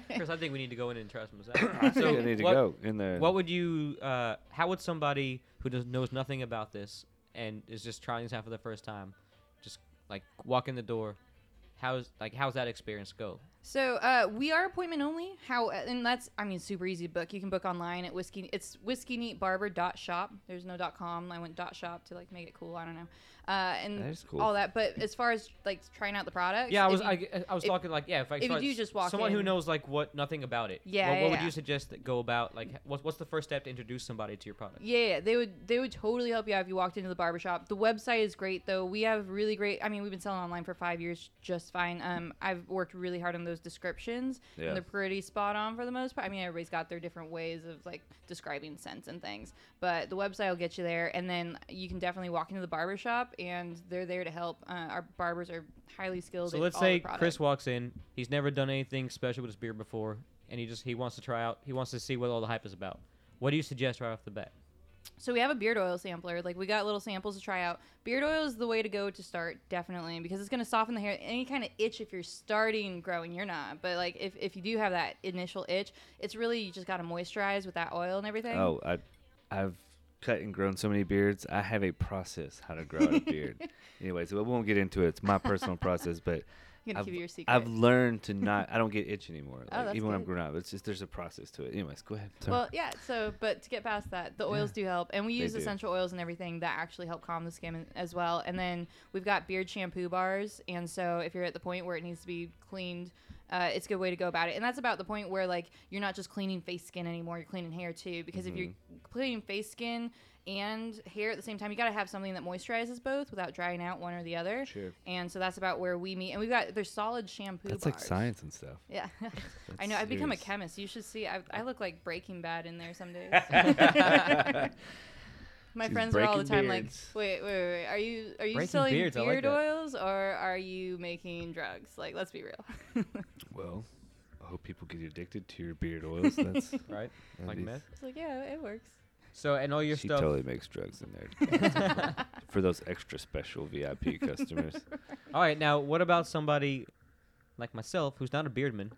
C: <laughs>
B: Chris, I think we need to go in and try some of <coughs>
C: I
B: that.
C: think I need to
B: what,
C: go in there.
B: What would you? Uh, how would somebody who does, knows nothing about this and is just trying this out for the first time, just like walk in the door? How's like how's that experience go?
D: So uh, we are appointment only. How and that's I mean super easy to book. You can book online at whiskey. It's whiskeyneatbarber.shop. There's no dot .com. I went dot .shop to like make it cool. I don't know. Uh, and
C: That is cool.
D: all that. But as far as like trying out the product,
B: Yeah, I was
D: you-
B: I, I was
D: if-
B: talking like yeah if I
D: if you
B: start
D: do
B: s-
D: just walk
B: someone who knows like what nothing about it.
D: Yeah,
B: What,
D: yeah,
B: what would
D: yeah.
B: you suggest that go about like what's what's the first step to introduce somebody to your product?
D: Yeah, yeah, they would they would totally help you out if you walked into the barbershop. The website is great though. We have really great I mean, we've been selling online for 5 years just fine. Um I've worked really hard on those descriptions.
C: Yeah.
D: And they're pretty spot on for the most part. I mean, everybody's got their different ways of like describing scents and things. But the website will get you there and then you can definitely walk into the barbershop and they're there to help. Uh, our barbers are highly skilled
B: So let's
D: all
B: say
D: product.
B: Chris walks in. He's never done anything special with his beard before, and he just he wants to try out. He wants to see what all the hype is about. What do you suggest right off the bat?
D: So we have a beard oil sampler. Like we got little samples to try out. Beard oil is the way to go to start, definitely, because it's gonna soften the hair. Any kind of itch if you're starting growing, you're not. But like if, if you do have that initial itch, it's really you just gotta moisturize with that oil and everything.
C: Oh, I, I've cut and grown so many beards. I have a process how to grow out a beard. <laughs> anyway, so we won't get into it. It's my personal process, but
D: I'm gonna
C: I've,
D: you your secret.
C: I've learned to not. I don't get itch anymore. <laughs>
D: Oh,
C: Like,
D: that's
C: even when I'm grown up, it's just there's a process to it. Anyways, go ahead. Sorry.
D: Well, yeah. So, but to get past that, the oils do help, and we
C: They
D: use
C: do.
D: essential oils and everything that actually help calm the skin as well. And then we've got beard shampoo bars, and so if you're at the point where it needs to be cleaned, uh, it's a good way to go about it. And that's about the point where like you're not just cleaning face skin anymore; you're cleaning hair too. Because if you're
C: Mm-hmm.
D: cleaning face skin and hair at the same time, you got to have something that moisturizes both without drying out one or the other.
C: Sure.
D: And so that's about where we meet. And we've got there's solid shampoo.
C: That's like science and stuff.
D: Yeah. <laughs> I know. I've become a chemist. You should see. I, I look like Breaking Bad in there some days. <laughs> My
C: She's
D: friends are all the time
C: beards.
D: like, wait, wait, wait, wait. Are you are you
B: Breaking
D: selling
B: beards, I like
D: beard
B: that.
D: oils or are you making drugs? Like, let's be real. <laughs>
C: Well, I hope people get addicted to your beard oils. That's
B: Right, like meth.
D: it's like, yeah, it works.
B: So and all your
C: she
B: stuff.
C: totally makes drugs in there <laughs> for those extra special VIP customers. <laughs>
B: All right, now what about somebody like myself who's not a beardman?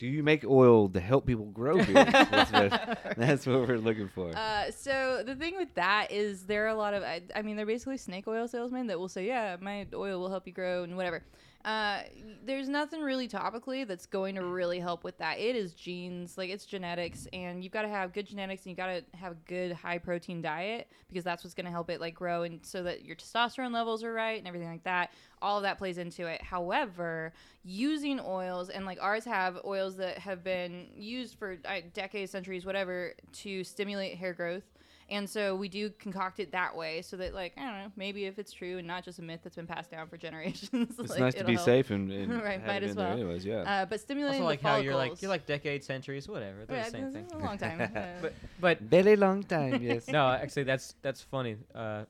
C: Do you make oil to help people grow beards? that's, what, <laughs> that's what we're looking for.
D: Uh, so the thing with that is there are a lot of I, I mean they're basically snake oil salesmen that will say yeah my oil will help you grow and whatever. Uh, there's nothing really topically that's going to really help with that. It is genes, like it's genetics, and you've got to have good genetics and you've got to have a good high protein diet because that's what's going to help it like grow and so that your testosterone levels are right and everything like that. All of that plays into it. However, using oils and like ours have oils that have been used for uh, decades, centuries, whatever, to stimulate hair growth. And so we do concoct it that way, so that like I don't know, maybe if it's true and not just a myth that's been passed down for <laughs> generations.
C: it's
D: like,
C: nice to be
D: help.
C: safe and, and <laughs>
D: Right,
C: have
D: might
C: it
D: as
C: in there
D: well.
C: anyways. Yeah.
D: Uh, but stimulating
B: Also, like
D: the
B: how you're like you're like decades, centuries, whatever. They're
D: Yeah,
B: the same <laughs> thing.
D: A long time.
B: But but
C: Very long time. Yes.
B: no, actually, that's that's funny. Uh,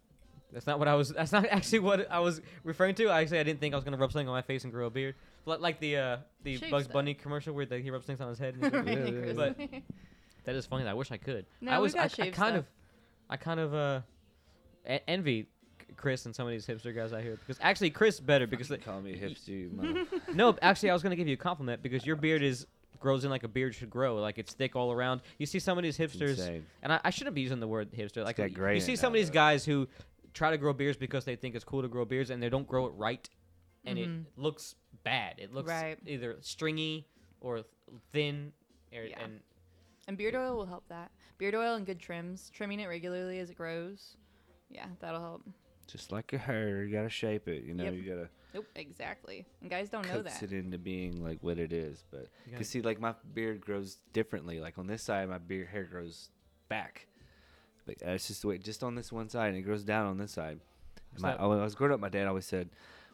B: that's not what I was. That's not actually what I was referring to. Actually, I didn't think I was gonna rub something on my face and grow a beard. Like, like the uh, the
D: Shape
B: Bugs
D: stuff.
B: Bunny commercial where the, he rubs things on his head. And
D: Right,
C: Yeah, yeah,
B: But that is funny. I wish I could.
D: No,
B: I
D: we
B: was.
D: got
B: I, I kind
D: stuff.
B: of. I kind of uh, en- envy Chris and some of these hipster guys out here because actually Chris better because they,
C: Call me hipster. you <laughs> mother-
B: no, actually, I was gonna give you a compliment because your beard is grows in like a beard should grow. Like it's thick all around. You see some of these hipsters,
C: insane.
B: and I, I shouldn't be using the word hipster. Like
C: got
B: you-
C: gray
B: you
C: in
B: see
C: it
B: some of
C: now,
B: these
C: though.
B: guys who try to grow beards because they think it's cool to grow beards, and they don't grow it right, and
D: Mhm.
B: it looks bad. It looks
D: Right.
B: either stringy or thin, or,
D: Yeah.
B: and
D: And beard oil will help that. Beard oil and good trims, trimming it regularly as it grows. Yeah, that'll help.
C: Just like your hair, you gotta shape it. You know,
D: Yep.
C: you gotta
D: Nope, exactly. And guys don't know that.
C: it into being like what it is. But
B: You
C: you can see, like my beard grows differently. Like on this side, my beard hair grows back. But uh, it's just the way, just on this one side, and it grows down on this side. And my,
B: So-
C: when I was growing up, my dad always said,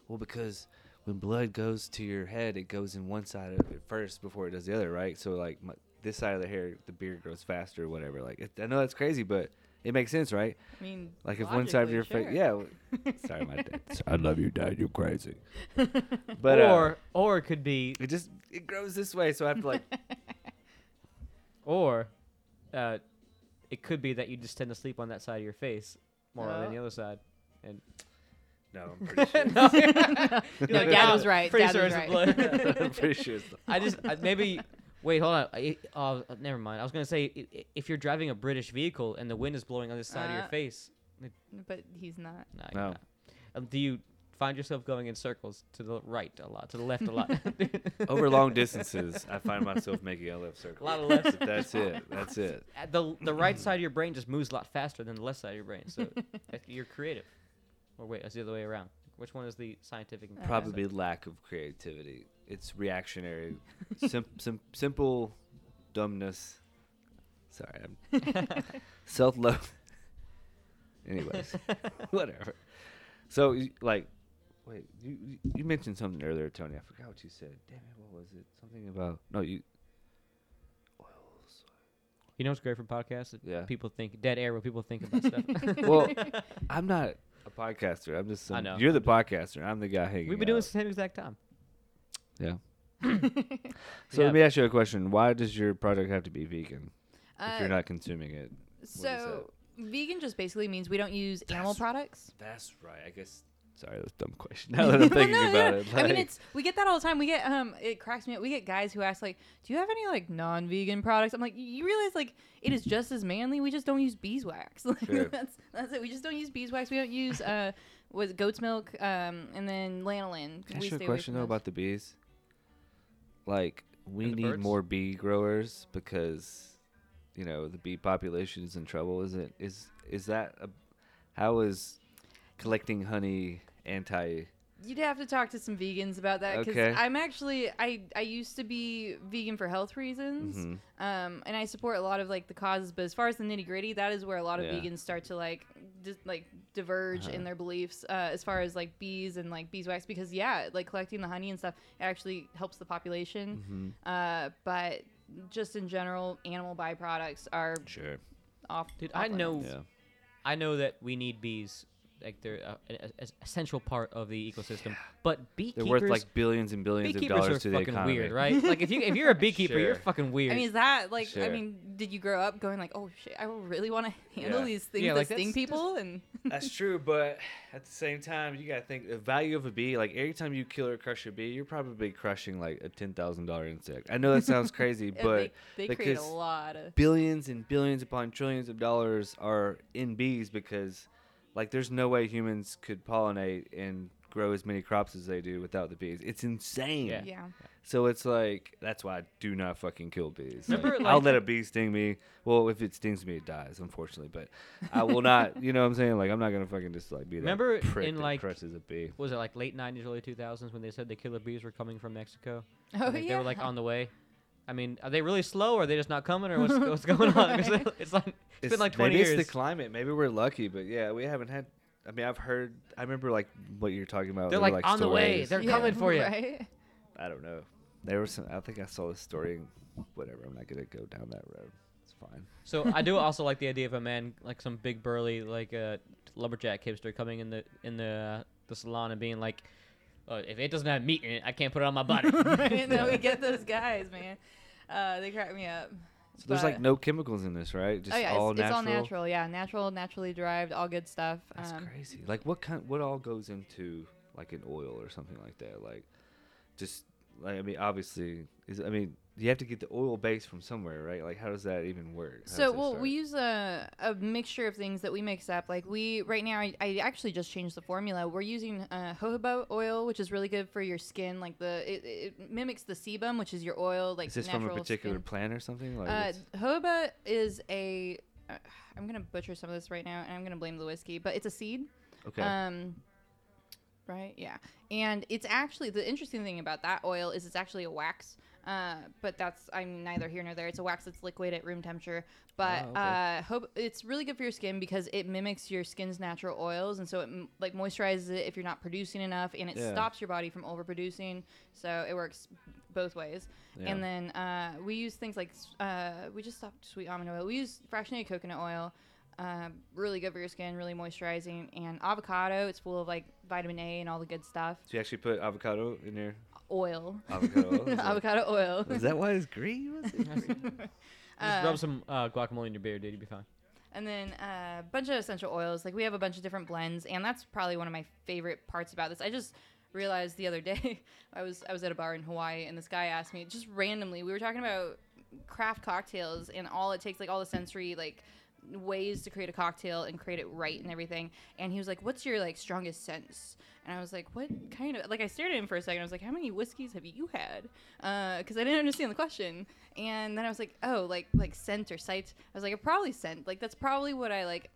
C: "Well, because when blood goes to your head, it goes in one side of it first before it does the other, right? So like my, this side of the hair, the beard grows faster, or whatever. Like it, I know that's crazy, but it makes sense, right?
D: I mean,
C: Like if one side of your
D: logically,
C: face, yeah. w- <laughs> Sorry, my dad. I love you, dad. You're crazy.
D: sure. <laughs>
C: But uh,
B: or or it could be
C: it just it grows this way, so I have to like <laughs>
B: or uh, it could be that you just tend to sleep on that side of your face more than
D: Oh.
B: the other side. And
C: No, I'm pretty sure.
B: no, you're
D: No,
B: like,
D: Dad
B: "Oh,
D: was right,
B: Pretty
D: Dad
B: sure
D: was
B: it's
D: right."
B: blood.
C: I'm pretty sure. It's the,
B: I just I, maybe wait, hold on. I, uh, never mind. I was gonna say i- i- if you're driving a British vehicle and the wind is blowing on this side of your
D: Uh,
B: face,
D: but he's not.
B: nah, you're
C: No.
B: not. Um, do you find yourself going in circles to the right a lot, to the left a lot? <laughs>
C: over long distances, I find myself making a left circle.
B: a lot of lefts. <laughs>
C: But that's it. That's it.
B: Uh, the the right side of your brain just moves a lot faster than the left side of your brain. So <laughs> if you're creative. Or wait, it's the other way around. Which one is the scientific?
D: Uh,
C: Probably lack of creativity. It's reactionary. Sim- <laughs> sim- simple dumbness. Sorry, I'm <laughs> self love. Anyways, <laughs> whatever. So, like, wait, you you- you mentioned something earlier, Tony. I forgot what you said. Damn it, what was it? Something about no, you. Oils.
B: You know what's great for podcasts?
C: Yeah.
B: People think dead air when people think about stuff.
C: Well, I'm not a podcaster. I'm just. Some,
B: I know.
C: You're the podcaster. I'm the guy hanging.
B: We've been doing this the same exact time.
C: Yeah. <laughs> So
B: Yeah.
C: let me ask you a question. Why does your product have to be vegan if
D: Uh,
C: you're not consuming it?
D: so vegan just basically means we don't use animal
C: That's-
D: products.
C: That's right. I guess. Sorry, that's a dumb question. <laughs> Now that I'm <laughs> thinking
D: Well, no,
C: about
D: no,
C: it,
D: I mean,
C: like-
D: it's we get that all the time. We get um, it cracks me up. We get guys who ask like, "Do you have any like non-vegan products?" I'm like, you realize like it is just as manly. We just don't use beeswax. Like,
C: Sure.
D: that's that's it. We just don't use beeswax. We don't use uh, was goat's milk um, and then lanolin.
C: Can I ask you a question though
D: those.
C: about the bees? Like, we need
B: birds?
C: more bee growers because, you know, the bee population is in trouble. Is it? Is is that? A, how is collecting honey anti?
D: You'd have to talk to some vegans about that because
C: Okay.
D: I'm actually I I used to be vegan for health reasons,
C: Mhm.
D: um, and I support a lot of like the causes. But as far as the nitty gritty, that is where a lot of
C: Yeah.
D: vegans start to like just like diverge
C: Uh-huh.
D: in their beliefs uh, as far as like bees and like beeswax because yeah, like collecting the honey and stuff it actually helps the population.
C: Mhm.
D: Uh, but just in general, animal byproducts are
C: Sure.
D: off.
B: Dude, I
D: off
B: know-
D: limits.
C: Yeah.
B: I know that we need bees like they're uh, a, a, a essential part of the ecosystem. But beekeepers they're
C: worth like billions and billions of dollars
B: are
C: to the
B: fucking
C: economy.
B: weird, right? like if you if you're a <laughs> beekeeper, you're fucking weird.
D: I mean, is that like? I mean, did you grow up going like, oh shit, I really want to handle
C: Yeah.
D: these things
B: Yeah, like,
D: sting
B: that's
D: people? And <laughs>
C: That's true, but at the same time, you gotta think the value of a bee. Like every time you kill or crush a bee, you're probably crushing like a ten thousand dollar insect. I know that sounds <laughs> crazy, but
D: they, they create a
C: because
D: lot of.
C: billions and billions upon trillions of dollars are in bees because, like, there's no way humans could pollinate and grow as many crops as they do without the bees. It's insane.
B: Yeah.
D: Yeah.
C: So it's like that's why I do not fucking kill bees.
B: Remember,
C: Like, I'll let a bee sting me. Well, if it stings me, it dies, unfortunately. But I will not. <laughs> You know what I'm saying? Like I'm not gonna fucking just like be that
B: Remember
C: prick
B: in,
C: that
B: like-
C: crushes a bee.
B: was it like late '90s, early 2000s when they said the killer bees were coming from Mexico?
D: Oh
B: Like,
D: yeah.
B: They were like on the way. I mean, are they really slow, or are they just not coming, or what's, <laughs> what's going on? <laughs> It's like it's been like 20
C: maybe
B: years.
C: it's the climate. Maybe we're lucky, but yeah, we haven't had. I mean, I've heard. I remember like what you're talking about.
B: They're
C: There were,
B: like, on the way. They're
D: Yeah,
B: coming for you.
D: Right?
C: I don't know. There was some. I think I saw this story. Whatever. I'm not gonna go down that road. It's fine.
B: So I do <laughs> also like the idea of a man, like some big burly, like a lumberjack hipster, coming in the in the uh, the salon and being like, oh, "If it doesn't have meat in it, I can't put it on my body."
D: right? No, we get those guys, man. Uh, they crack me up.
C: So there's like no chemicals in this, right? Just
D: oh yeah,
C: all
D: it's,
C: natural.
D: it's all natural. Yeah, natural, naturally derived, all good stuff.
C: That's
D: um,
C: crazy. Like what kind? What all goes into like an oil or something like that? Like, just like I mean, obviously, is I mean, you have to get the oil base from somewhere, right? Like, how does that even work? How
D: So well,
C: start?
D: we use a, a mixture of things that we mix up. Like we right now, I, I actually just changed the formula. We're using uh, jojoba oil, which is really good for your skin. Like the it, it mimics the sebum, which is your oil. Like
C: is this from a particular
D: skin.
C: plant or something? Like,
D: Uh, jojoba is a. Uh, I'm gonna butcher some of this right now, and I'm gonna blame the whiskey, but it's a seed.
C: okay.
D: Um, right? Yeah. And it's actually the interesting thing about that oil is it's actually a wax. Uh, but that's I'm neither here nor there. It's a wax that's liquid at room temperature. But
C: Oh, okay.
D: uh, hope it's really good for your skin because it mimics your skin's natural oils, and so it m- like moisturizes it if you're not producing enough, and it
C: Yeah.
D: stops your body from overproducing. So it works both ways.
C: yeah.
D: And then uh, we use things like uh, we just stopped sweet almond oil. We use fractionated coconut oil. Uh, really good for your skin, really moisturizing. And avocado, it's full of like vitamin A and all the good stuff.
C: so you actually put avocado in your
D: Oil,
C: avocado oil? <laughs> Is that-
D: avocado oil.
C: Is that why it's green? Was it? <laughs>
B: Just
D: Uh,
B: rub some uh, guacamole in your beard, dude. You'll be fine.
D: And then a uh, bunch of essential oils. Like we have a bunch of different blends, and that's probably one of my favorite parts about this. I just realized the other <laughs> day I was I was at a bar in Hawaii, and this guy asked me just randomly. We were talking about craft cocktails, and all it takes, like all the sensory like ways to create a cocktail and create it right and everything. And he was like, "What's your like strongest sense?" And I was like, "What kind of?" Like I stared at him for a second. I was like, "How many whiskeys have you had?" Because I didn't understand the question. And then I was like, "Oh, like like scent or sight." I was like, "I probably scent. Like that's probably what I like.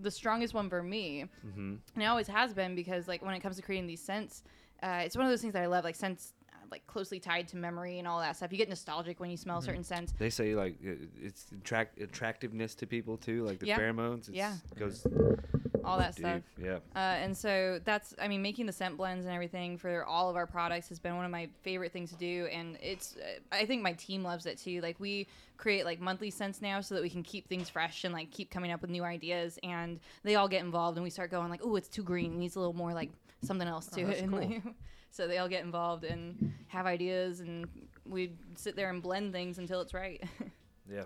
D: The strongest one for me."
C: mm-hmm.
D: And it always has been because like when it comes to creating these scents, uh, it's one of those things that I love. Like scents, uh, like closely tied to memory and all that stuff. You get nostalgic when you smell certain scents.
C: They say like it's attract attractiveness to people too, like the
D: Yeah.
C: pheromones. It's,
D: Yeah.
C: goes
D: All that
C: deep.
D: stuff.
C: Yeah.
D: Uh, and so that's, I mean, making the scent blends and everything for all of our products has been one of my favorite things to do. And it's, uh, I think my team loves it too. Like we create like monthly scents now so that we can keep things fresh and like keep coming up with new ideas. And they all get involved and we start going like, oh, it's too green. It needs a little more like something else to
B: Oh,
D: it.
B: that's <laughs>
D: And,
B: cool.
D: like, so they all get involved and have ideas and we sit there and blend things until it's right. <laughs>
C: Yeah.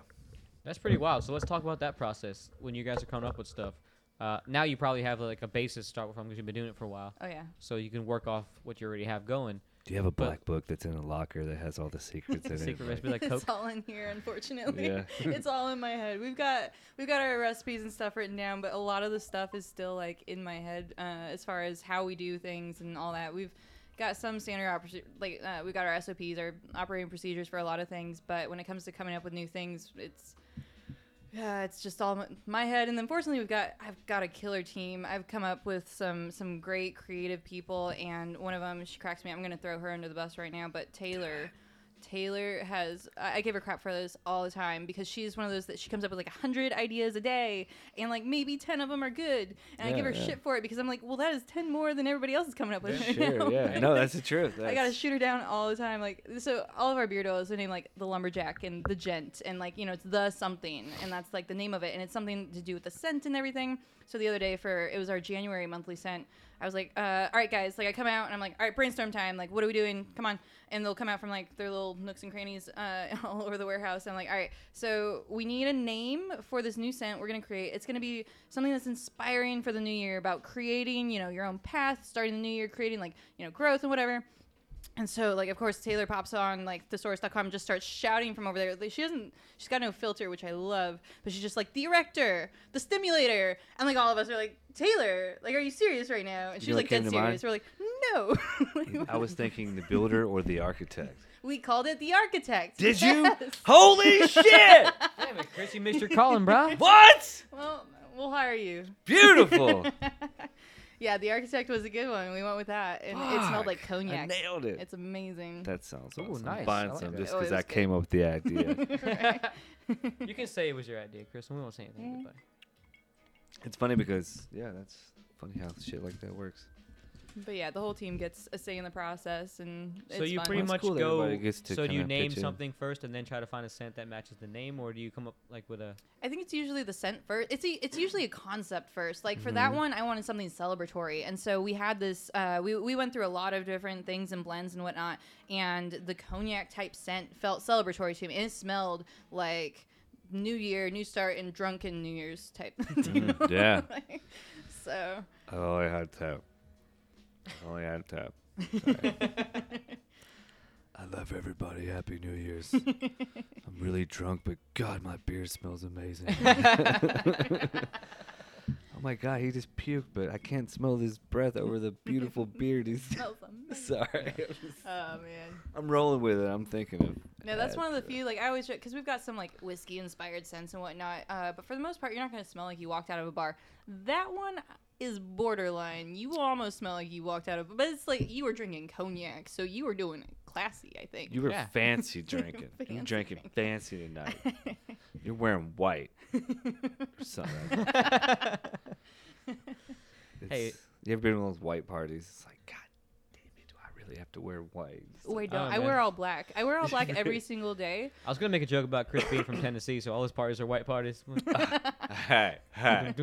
B: That's pretty wild. So let's talk about that process when you guys are coming up with stuff. Uh, now you probably have like a basis to start with from because you've been doing it for a while,
D: oh, yeah.
B: so you can work off what you already have going.
C: Do you have a
B: But-
C: black book that's in a locker that has all the secrets in
B: Secret
C: it?
B: recipe like <laughs> Coke.
D: It's all in here, unfortunately.
C: Yeah. <laughs>
D: it's all in my head. We've got we've got our recipes and stuff written down, but a lot of the stuff is still like in my head uh, as far as how we do things and all that. We've got some standard oper- like uh, we've got our SOPs, our operating procedures for a lot of things, but when it comes to coming up with new things, it's yeah, it's just all my head. And then fortunately, we've got I've got a killer team. I've come up with some some great creative people, and one of them she cracks me. I'm gonna throw her under the bus right now, but Taylor. Taylor has. I I give her crap for this all the time because she's one of those that she comes up with like a hundred ideas a day, and like maybe ten of them are good, and I give her
C: yeah.
D: shit for it because I'm like, well, that is ten more than everybody else is coming up with. <laughs> right
C: Sure,
D: now.
C: yeah. No, that's the truth.
D: I gotta
C: That's-
D: shoot her down all the time. Like so, all of our beard oils are named like the lumberjack and the gent, and like you know it's the something, and that's like the name of it, and it's something to do with the scent and everything. So the other day for it was our January monthly scent. I was like, uh, all right, guys, like I come out and I'm like, all right, brainstorm time. Like, what are we doing? Come on, and they'll come out from like their little nooks and crannies uh, <laughs> all over the warehouse. I'm like, all right, so we need a name for this new scent we're gonna create. It's gonna be something that's inspiring for the new year about creating, you know, your own path, starting the new year, creating like you know growth and whatever. And so, like, of course, Taylor pops on like thesaurus.com, just starts shouting from over there. Like, she doesn't, she's got no filter, which I love, but she's just like the erector, the stimulator, and like all of us are like, Taylor, like, are you serious right now? And she's
C: know
D: like dead
C: came to mind?
D: serious. We're like, no. Like, <laughs>
C: I was thinking the builder or the architect.
D: we called it the architect.
C: Did you? Holy <laughs> shit!
B: Damn it, Chris, you missed your calling, bro.
C: What?
D: Well, we'll hire you.
C: Beautiful. <laughs>
D: yeah, the architect was a good one. We went with that, and it smelled like
C: Fuck,
D: cognac.
C: I nailed it.
D: It's amazing.
C: that sounds
B: Ooh,
C: awesome.
B: nice.
C: I'm buying
B: I like
C: some
B: that.
C: just
D: Oh, it
C: because
D: was
C: I
D: good.
C: came up with the <laughs> idea.
B: you can say it was your idea, Chris, and we won't say anything, everybody.
C: it's funny because yeah, that's funny how shit like that works.
D: But yeah, the whole team gets a say in the process, and
B: So you
D: fun.
B: pretty
C: That's
B: much
C: cool that
B: go.
C: everybody gets to
B: So do you
C: kinda
B: name
C: pitch in.
B: something first and then try to find a scent that matches the name, or do you come up like with a?
D: I think it's usually the scent first. It's a, it's usually a concept first. Like for that
C: Mhm.
D: one, I wanted something celebratory, and so we had this. Uh, we we went through a lot of different things and blends and whatnot, and the cognac type scent felt celebratory to me, and it smelled like New Year, New Start, and drunken New Year's type. <laughs>
C: Mm, yeah.
D: Like, <laughs> so
C: I only had tap. I only had tap. <laughs> I love everybody. Happy New Year's. <laughs> I'm really drunk, but God, my beard smells amazing. <laughs> oh my God, he just puked, but I can't smell his breath over the beautiful beard. He's
D: smells amazing.
C: sorry.
D: Oh man.
C: I'm rolling with it. I'm thinking of.
D: No, that's one of the few. Like I always, because we've got some like whiskey inspired scents and whatnot. Uh, but for the most part, you're not gonna smell like you walked out of a bar. That one is borderline. You almost smell like you walked out of, but it's like you were drinking cognac, so you were doing it classy. I think.
C: You were
B: Yeah.
C: fancy drinking. you
D: Fancy
C: were drinking
D: drinking.
C: fancy tonight. You're wearing white. or something.
B: Hey.
C: You ever been to one of those white parties? It's like, God damn it, do I really have to wear white? It's like,
D: Wait,
B: Oh,
D: don't. I
B: man.
D: wear all black. I wear all black every single day.
B: I was gonna make a joke about Chris being from Tennessee, so all his parties are white parties.
C: hey, hey.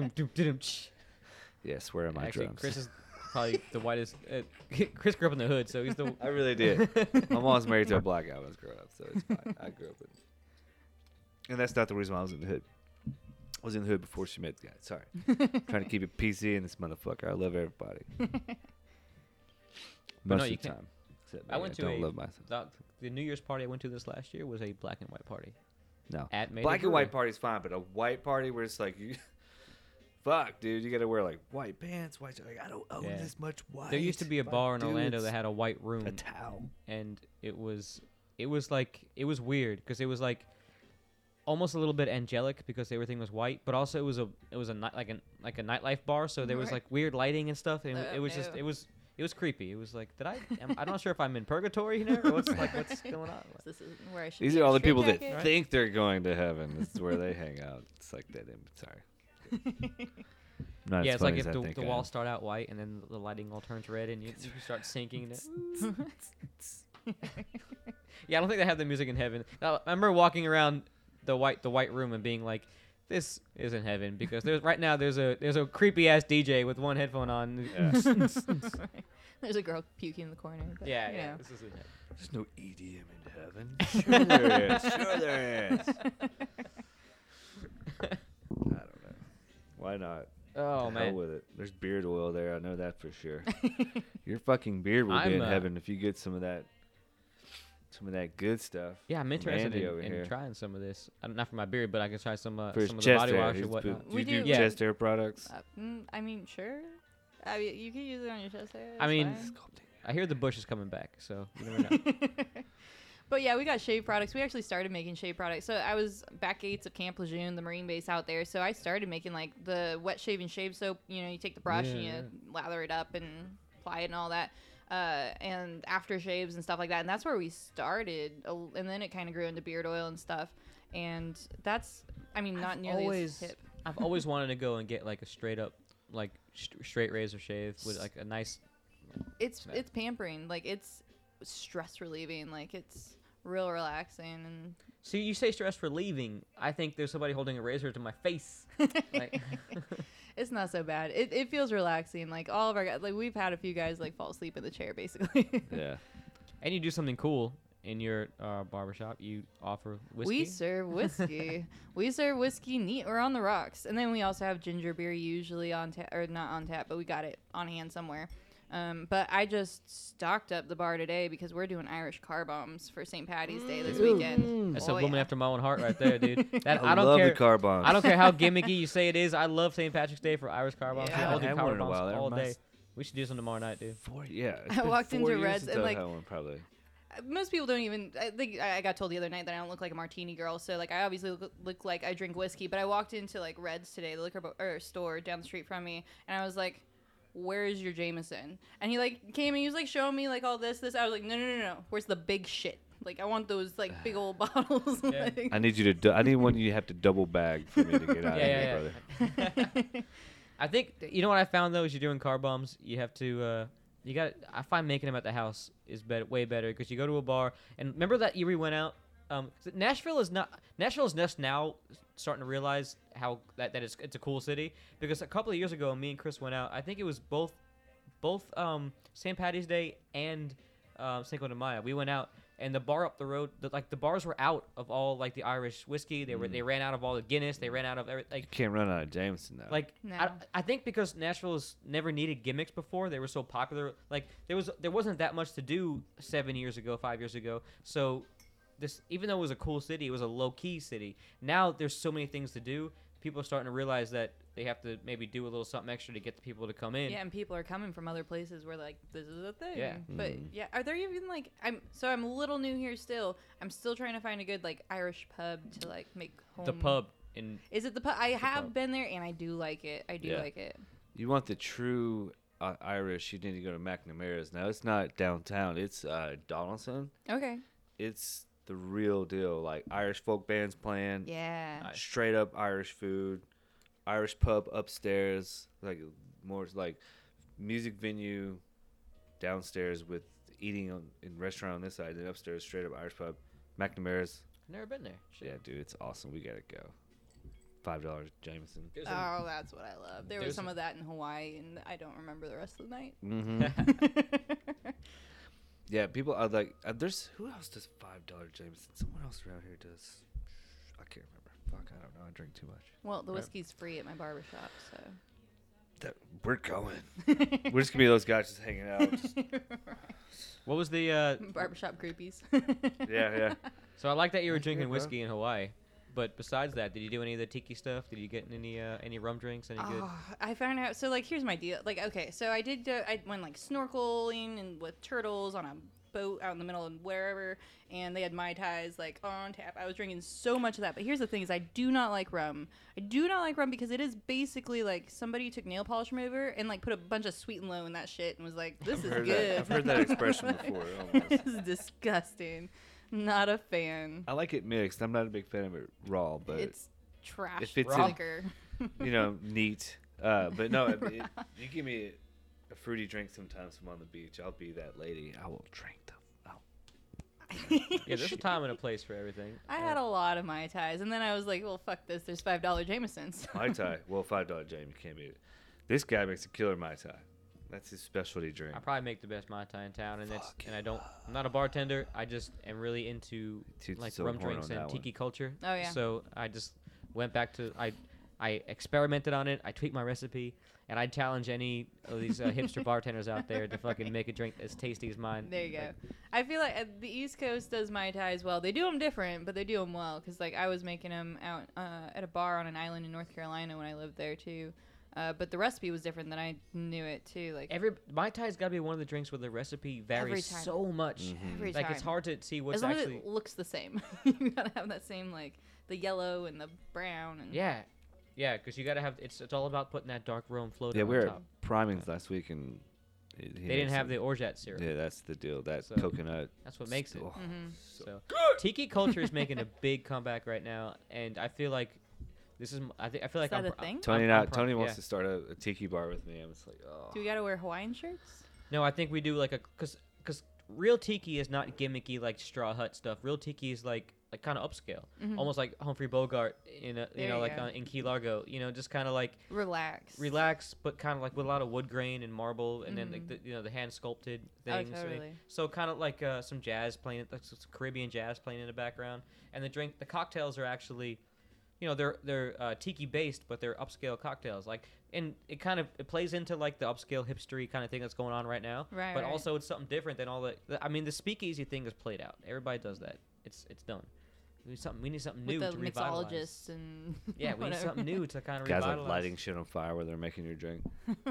C: Yes, where are my
B: Actually,
C: drums?
B: Chris is <laughs> probably the whitest. Uh, <laughs> Chris grew up in the hood, so he's the.
C: I really did. <laughs> My mom was married to a black guy when I was growing up, so it's fine. I grew up in. And that's not the reason why I was in the hood. I was in the hood before she met the guy. Sorry. Trying to keep it PC in this motherfucker. I love everybody. Most
B: no,
C: of the
B: can't-
C: time.
B: I went to
C: don't
B: a-
C: love myself.
B: The, the New Year's party I went to this last year was a black and white party
C: No.
B: at
C: Black and white
B: Brewery.
C: party's fine, but a white party where it's like you fuck, dude, you gotta wear like white pants, white like I don't own
B: Yeah.
C: this much white.
B: There used to be a
C: My
B: bar in Orlando
C: dudes,
B: that had a white room,
C: a towel.
B: and it was it was like it was weird because it was like almost a little bit angelic because everything was white, but also it was a it was a night like a like a nightlife bar, so there was
D: Right.
B: like weird lighting and stuff, and
D: Oh,
B: it was oh, just
D: no.
B: it was it was creepy. It was like, did I? Am, I'm not sure if I'm in purgatory here or what's like what's <laughs> going on.
D: This is where I should.
C: These
D: be
C: are
D: in a
C: all the people that
D: straitjacket.
C: think they're going to heaven. This is where they hang out. It's like that. In, sorry. Not
B: yeah, it's like if the, the
C: I
B: walls start out white and then the lighting all turns red and you, <laughs> you start sinking. <laughs> yeah, I don't think they have the music in heaven. Now, I remember walking around the white the white room and being like, "This isn't heaven," because there's right now there's a there's a creepy ass DJ with one headphone on. <laughs>
D: There's a girl puking in the corner. but,
B: yeah, yeah,
D: know.
B: this isn't heaven.
C: There's no EDM in heaven. Sure there is. Sure there is. I don't know. Why not?
B: Oh
C: To hell
B: man,
C: with it. There's beard oil there. I know that for sure. <laughs> Your fucking beard will
B: I'm,
C: be in
B: uh,
C: heaven if you get some of that, some of that good stuff.
B: yeah, I'm interested
C: Andy
B: in,
C: over
B: in
C: here.
B: trying some of this. Uh, not for my beard, but I can try some uh,
C: For
B: some of the
C: chest
B: body
C: hair.
B: wash
C: His
B: or
C: bo-
B: whatnot.
C: do
D: We
C: you do
D: do-
B: Yeah.
C: chest hair products?
D: Uh, mm, I mean, sure. I mean, you can use it on your chest hair.
B: I
D: it's
B: mean,
D: fine.
B: I hear the bush is coming back, so you never <laughs> know.
D: But yeah, we got shave products. We actually started making shave products. So I was back gates of Camp Lejeune, the Marine base out there. So I started making like the wet shaving shave soap. You know, you take the brush and you lather it up and apply it and all that. uh, and aftershaves and stuff like that. And that's where we started. And then it kind of grew into beard oil and stuff. And that's, I mean, not
B: I've
D: nearly
B: always-
D: as hip.
B: I've always <laughs> wanted to go and get like a straight up, like st- straight razor shave with like a nice.
D: It's it's pampering. Like it's stress relieving. Like it's real relaxing and
B: See, you say stress relieving. I think there's somebody holding a razor to my face. Like, <laughs> <laughs>
D: it's not so bad. It, it feels relaxing. Like all of our guys, like we've had a few guys like fall asleep in the chair basically. <laughs>
C: Yeah.
B: and you do something cool in your uh, barbershop. You offer whiskey.
D: We serve whiskey. we serve whiskey neat or on the rocks, and then we also have ginger beer usually on tap or not on tap, but we got it on hand somewhere. Um, but I just stocked up the bar today because we're doing Irish car bombs for St. Patty's Day this
C: Ooh.
D: weekend.
B: That's
D: Oh,
B: a woman
D: yeah.
B: after my own heart right there, dude. <laughs> That
C: I,
B: I, don't
C: love
B: care.
C: the car bombs.
B: I don't care how <laughs> gimmicky you say it is. I love St. Patrick's Day for Irish car bombs.
D: Yeah.
B: dude.
D: I
B: I'll do car
C: one in a
B: bombs
C: while.
B: All day. We should do some tomorrow night, dude.
C: Four, yeah. <laughs>
D: I walked into Reds and, like-
C: one, probably.
D: most people don't even i think i I got told the other night that i don't look like a martini girl so like i obviously look, look like i drink whiskey but i walked into like reds today the liquor bo- or store down the street from me and i was like where's your jameson and he like came and he was like showing me like all this this i was like no no no no where's the big shit like i want those like big old <sighs> bottles
B: Yeah. <laughs>
D: like-
C: I need you to. Du- I need one you have to double bag for me to get out <laughs>
B: Yeah,
C: of here,
B: yeah.
C: brother. <laughs>
B: I think you know what I found though is you're doing car bombs. You have to. Uh, you got. I find making them at the house is better, way better because you go to a bar and remember that year we went out. Um, 'cause Nashville is not. Nashville is just now starting to realize how that, that it's it's a cool city because a couple of years ago me and Chris went out. I think it was both both um, St. Patty's Day and um, Cinco de Mayo. We went out and the bar up the road, the, like the bars were out of all like the Irish whiskey. They were
C: Mm.
B: they ran out of all the Guinness. They ran out of every, like
C: Can't run out of Jameson now.
B: like
D: No.
B: I, I think because Nashville has never needed gimmicks before, they were so popular. Like there was there wasn't that much to do seven years ago, five years ago. So this even though it was a cool city, it was a low key city. Now there's so many things to do. People are starting to realize that they have to maybe do a little something extra to get the people to come in.
D: yeah and people are coming from other places where like this is a thing
B: Yeah.
D: but
C: Mhm.
D: yeah are there even like i'm so i'm a little new here still i'm still trying to find a good like irish pub to like make home
B: The pub in
D: Is it the pub? I have
B: pub.
D: been there and I do like it. I do
C: Yeah.
D: like it.
C: you want the true uh, Irish, you need to go to McNamara's. Now it's not downtown. It's uh, Donelson.
D: Okay.
C: It's the real deal. Like Irish folk bands playing.
D: Yeah.
B: Nice.
C: Straight up Irish food. Irish pub upstairs. Like more like music venue downstairs with eating on in restaurant on this side. Then upstairs straight up Irish pub. McNamara's.
B: never been there. Shit.
C: Yeah, dude, it's awesome. We gotta go. Five dollars, Jameson.
B: There's a-
D: Oh, that's what I love. There was some
B: a-
D: of that in Hawaii, and I don't remember the rest of the night.
C: Mm-hmm. <laughs> <laughs> yeah, people are like, uh, there's who else does five dollar Jameson? Someone else around here does. I can't remember. Fuck, I don't know. I drink too much.
D: well, the
B: Right.
D: whiskey's free at my barbershop, so.
C: That we're going. <laughs> we're just gonna be those guys just hanging out. just- <laughs>
B: What was the? Uh,
D: barbershop groupies.
C: yeah, yeah. <laughs>
B: so I like that you were drinking whiskey in Hawaii. But besides that, did you do any of the tiki stuff? Did you get any uh, any rum drinks? Any good?
D: Oh, I found out. So like, here's my deal. Like, okay, so I did. Go, I went like snorkeling and with turtles on a boat out in the middle of wherever, and they had mai tais like on tap. I was drinking so much of that. But here's the thing: is I do not like rum. I do not like rum because it is basically like somebody took nail polish remover and like put a bunch of sweet and low in that shit and was like, "This
C: I've
D: is good."
C: That, I've heard that <laughs> expression before. <laughs> almost.
D: this is disgusting. Not a fan.
C: I like it mixed. I'm not a big fan of it raw, but
D: it's trash
C: if it's
B: in-
D: liquor. <laughs>
C: you know, neat. Uh, but no, it, it- <laughs> you give me a fruity drink sometimes. I'm on the beach. I'll be that lady. I will drink them. <laughs>
B: Yeah, there's a time and a place for everything.
D: I had a lot of mai tais, and then I was like, "Well, fuck this. There's five dollar Jamesons."
C: Mai Tai. Well, five dollar Jamie you can't beat it. This guy makes a killer Mai Tai. That's his specialty drink.
B: I probably make the best mai tai in town, and that's
C: Fuck
B: and I don't. I'm not a bartender. I just am really into
C: Toots
B: like
C: so
B: rum
C: horn
B: drinks
C: on
B: and
C: that one.
B: tiki culture.
D: Oh, yeah.
B: So I just went back to I, I experimented on it. I tweaked my recipe, and I challenge any of these uh, hipster <laughs> bartenders out there to fucking make a drink as tasty as mine.
D: There you go.
B: Like,
D: I feel like uh, the East Coast does mai tai as well. They do them different, but they do them well. Cause like I was making them out uh, at a bar on an island in North Carolina when I lived there too. Uh, but the recipe was different than I knew it too. Like
B: Every mai tai's got to be one of the drinks where the recipe varies
D: time.
B: so much.
C: Mhm.
D: every
B: Like
D: time.
B: it's hard to see what's
D: as long
B: actually.
D: as it looks the same. <laughs> you gotta have that same like the yellow and the brown and
B: Yeah, yeah, because you got to have. It's it's all about putting that dark rum floating
C: Yeah,
B: on
C: we were
B: top.
C: at Primings last week, and He- he
B: they didn't
C: makes
B: have the
C: them.
B: orgeat syrup.
C: Yeah, that's the deal. That
B: So-
C: coconut.
B: That's what makes it.
C: Oh,
D: Mhm.
B: So tiki culture is <laughs> making a big comeback right now, and I feel like this is. m- I think I feel like
D: Is
B: I'm.
D: that a
B: pr-
D: thing?
C: Tony,
B: I'm-
C: now,
B: I'm pro-
C: Tony wants
B: yeah.
C: to start a, a tiki bar with me. I'm just like, oh.
D: Do we gotta wear Hawaiian shirts?
B: No, I think we do like a because because real tiki is not gimmicky like straw hut stuff. Real tiki is like like kind of upscale,
D: Mhm.
B: almost like Humphrey Bogart in a you
D: There
B: know
D: you
B: like
D: go.
B: uh, in Key Largo. You know, just kind of like
D: Relax.
B: relax, but kind of like with a lot of wood grain and marble, and then like
D: Mhm.
B: the you know the hand sculpted
D: Oh,
B: things. So-
D: totally.
B: So kind of like uh, some jazz playing, like some Caribbean jazz playing in the background, and the drink, the cocktails are actually, you know, they're they're uh, tiki based, but they're upscale cocktails. Like, and it kind of it plays into like the upscale hipstery kind of thing that's going on right now.
D: Right.
B: But
D: right.
B: also it's something different than all the. the- I mean, the speakeasy thing is played out. Everybody does that. It's it's done. We need something. We need something new
D: with
B: to
D: the
B: revitalize.
D: mixologists and <laughs>
B: Yeah, we need
D: whatever.
B: something new to kind of
C: Guys
B: revitalize.
C: like lighting shit on fire where they're making your drink. <laughs>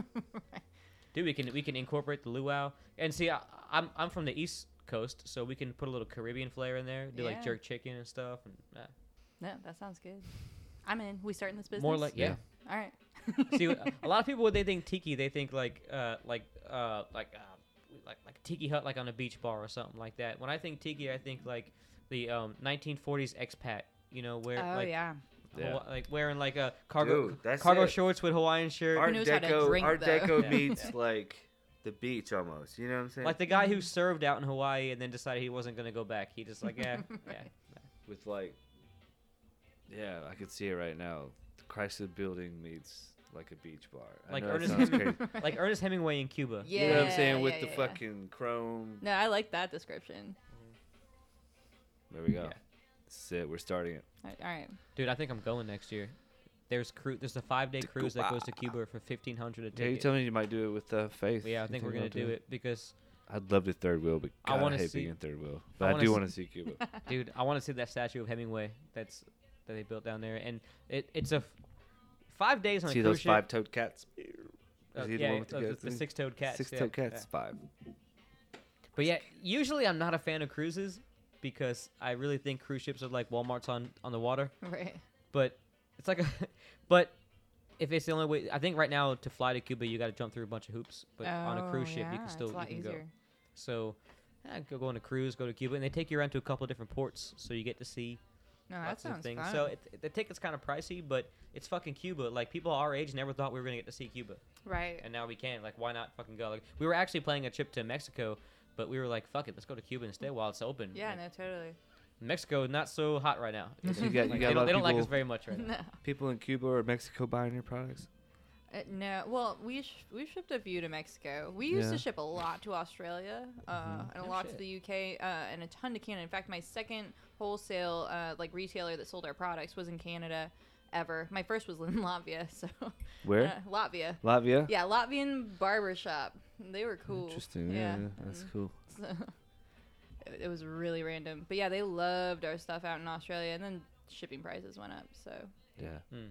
B: Dude, we can we can incorporate the luau and see. I, I'm I'm from the East Coast, so we can put a little Caribbean flair in there. Do like
D: Yeah.
B: jerk chicken and stuff. And, uh,
D: No, that sounds good. I'm in. We starting this business?
B: more like yeah.
C: Yeah.
D: All right. <laughs>
B: see, <laughs> a lot of people when they think tiki, they think like uh like uh like uh like like a tiki hut like on a beach bar or something like that. When I think tiki, I think like the um 1940s expat. You know where
D: oh
B: like
D: yeah.
C: Yeah.
B: Hawa- like wearing like a cargo
C: Dude,
B: cargo
C: it.
B: shorts with Hawaiian shirt.
C: Art
D: knows how to
C: Deco,
D: drink,
C: Art
D: though.
C: Deco <laughs>
B: Yeah.
C: meets like the beach almost. You know what I'm saying?
B: Like the guy who served out in Hawaii and then decided he wasn't gonna go back. He just like yeah yeah.
C: with like, yeah, I could see it right now. The Chrysler Building meets like a beach bar. I
B: Like
C: know
B: Ernest
C: sounds
B: Hemingway- <laughs> like Ernest Hemingway in Cuba.
D: Yeah.
C: you know what I'm saying? With
D: yeah,
C: the
D: yeah.
C: fucking chrome.
D: No, I like that description.
C: There we go.
B: Yeah.
C: That's it. We're starting it.
D: All right. All right.
B: Dude, I think I'm going next year. There's cru- There's a five day cruise that goes to Cuba for fifteen hundred a
C: Yeah, you
B: ticket.
C: told me you might do it with uh, Faith.
B: yeah, I think we're gonna do it because,
C: I'd love to third wheel, but
B: I
C: God, I,
B: wanna
C: hate
B: see-
C: being in third wheel. But I,
B: wanna
C: do want to see Cuba. <laughs>
B: dude, I want to see that statue of Hemingway that's that they built down there, and it it's a f- five days on
C: see
B: a
C: those
B: cruise ship.
C: five-toed cats?
B: Uh,
C: Is he the
B: yeah,
C: one with the
B: the, six-toed cats. yeah,
C: Six-toed
B: yeah.
C: cats. Five.
B: But yeah, usually I'm not a fan of cruises because I really think cruise ships are like WalMarts on on the water.
D: Right.
B: But it's like a, <laughs> but if it's the only way, I think right now to fly to Cuba you got to jump through a bunch of hoops. But on a
D: Oh,
B: cruise ship you
D: yeah,
B: can
D: it's
B: still
D: a lot
B: you can go.
D: easier.
B: So, yeah, go go on a cruise, go to Cuba, and they take you around to a couple of different ports, so you get to see
D: No, that
B: lots of
D: sounds
B: things.
D: fun.
B: So it, the ticket's kind of pricey, but it's fucking Cuba. Like people our age never thought we were gonna get to see Cuba,
D: right.
B: and now we can. Like, why not fucking go? Like, we were actually planning a trip to Mexico, but we were like, fuck it, let's go to Cuba instead while it's open.
D: Yeah.
B: Like,
D: No. Totally.
B: Mexico not so hot right now.
C: You got- you
B: Like,
C: got
B: they
C: a lot
B: don't, they don't like us very much right now. <laughs>
D: No.
C: People in Cuba or Mexico buying your products?
D: Uh, no, well, we sh- we shipped a few to Mexico. We used
C: Yeah.
D: to ship a lot to Australia, uh, and a
B: Oh,
D: lot
B: shit.
D: to the UK, uh, and a ton to Canada. In fact, my second wholesale uh, like retailer that sold our products was in Canada. Ever, my first was in <laughs> Latvia. So
C: Where?
D: uh, Latvia,
C: Latvia?
D: yeah, Latvian barber shop. They were cool.
C: Interesting. Yeah,
D: Yeah,
C: that's
D: mm.
C: cool.
D: So, <laughs> it, it was really random, but yeah, they loved our stuff out in Australia, and then shipping prices went up. So
C: Yeah.
B: Hmm.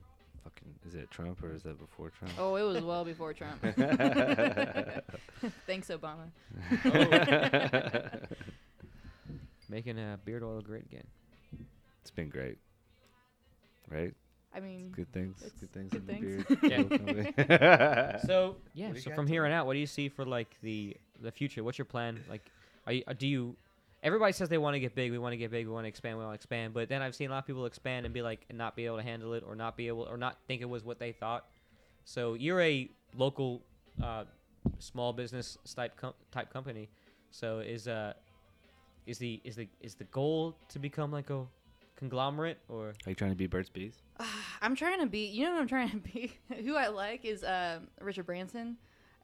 C: Fucking, is it Trump or is that before Trump?
D: oh, it was well before Trump. <laughs> <laughs> Thanks, Obama. <laughs>
B: Making uh, beard oil great again.
C: it's been great. Right?
D: I mean,
C: Good things.
D: It's
C: Good things
D: good
C: in
D: things.
C: the beard.
B: So yeah,
C: What
B: so from here on out, what do you see for like the the future? What's your plan? Like, are you, uh, do you? Everybody says they want to get big. We want to get big. We want to expand. We want to expand. But then I've seen a lot of people expand and be like, and not be able to handle it, or not be able, or not think it was what they thought. So you're a local, uh, small business type com- type company. So is uh, is the is the is the goal to become like a conglomerate or
C: Are you trying to be Burt's Bees? <sighs>
D: I'm trying to be. You know what I'm trying to be. <laughs> Who I like is um, Richard Branson.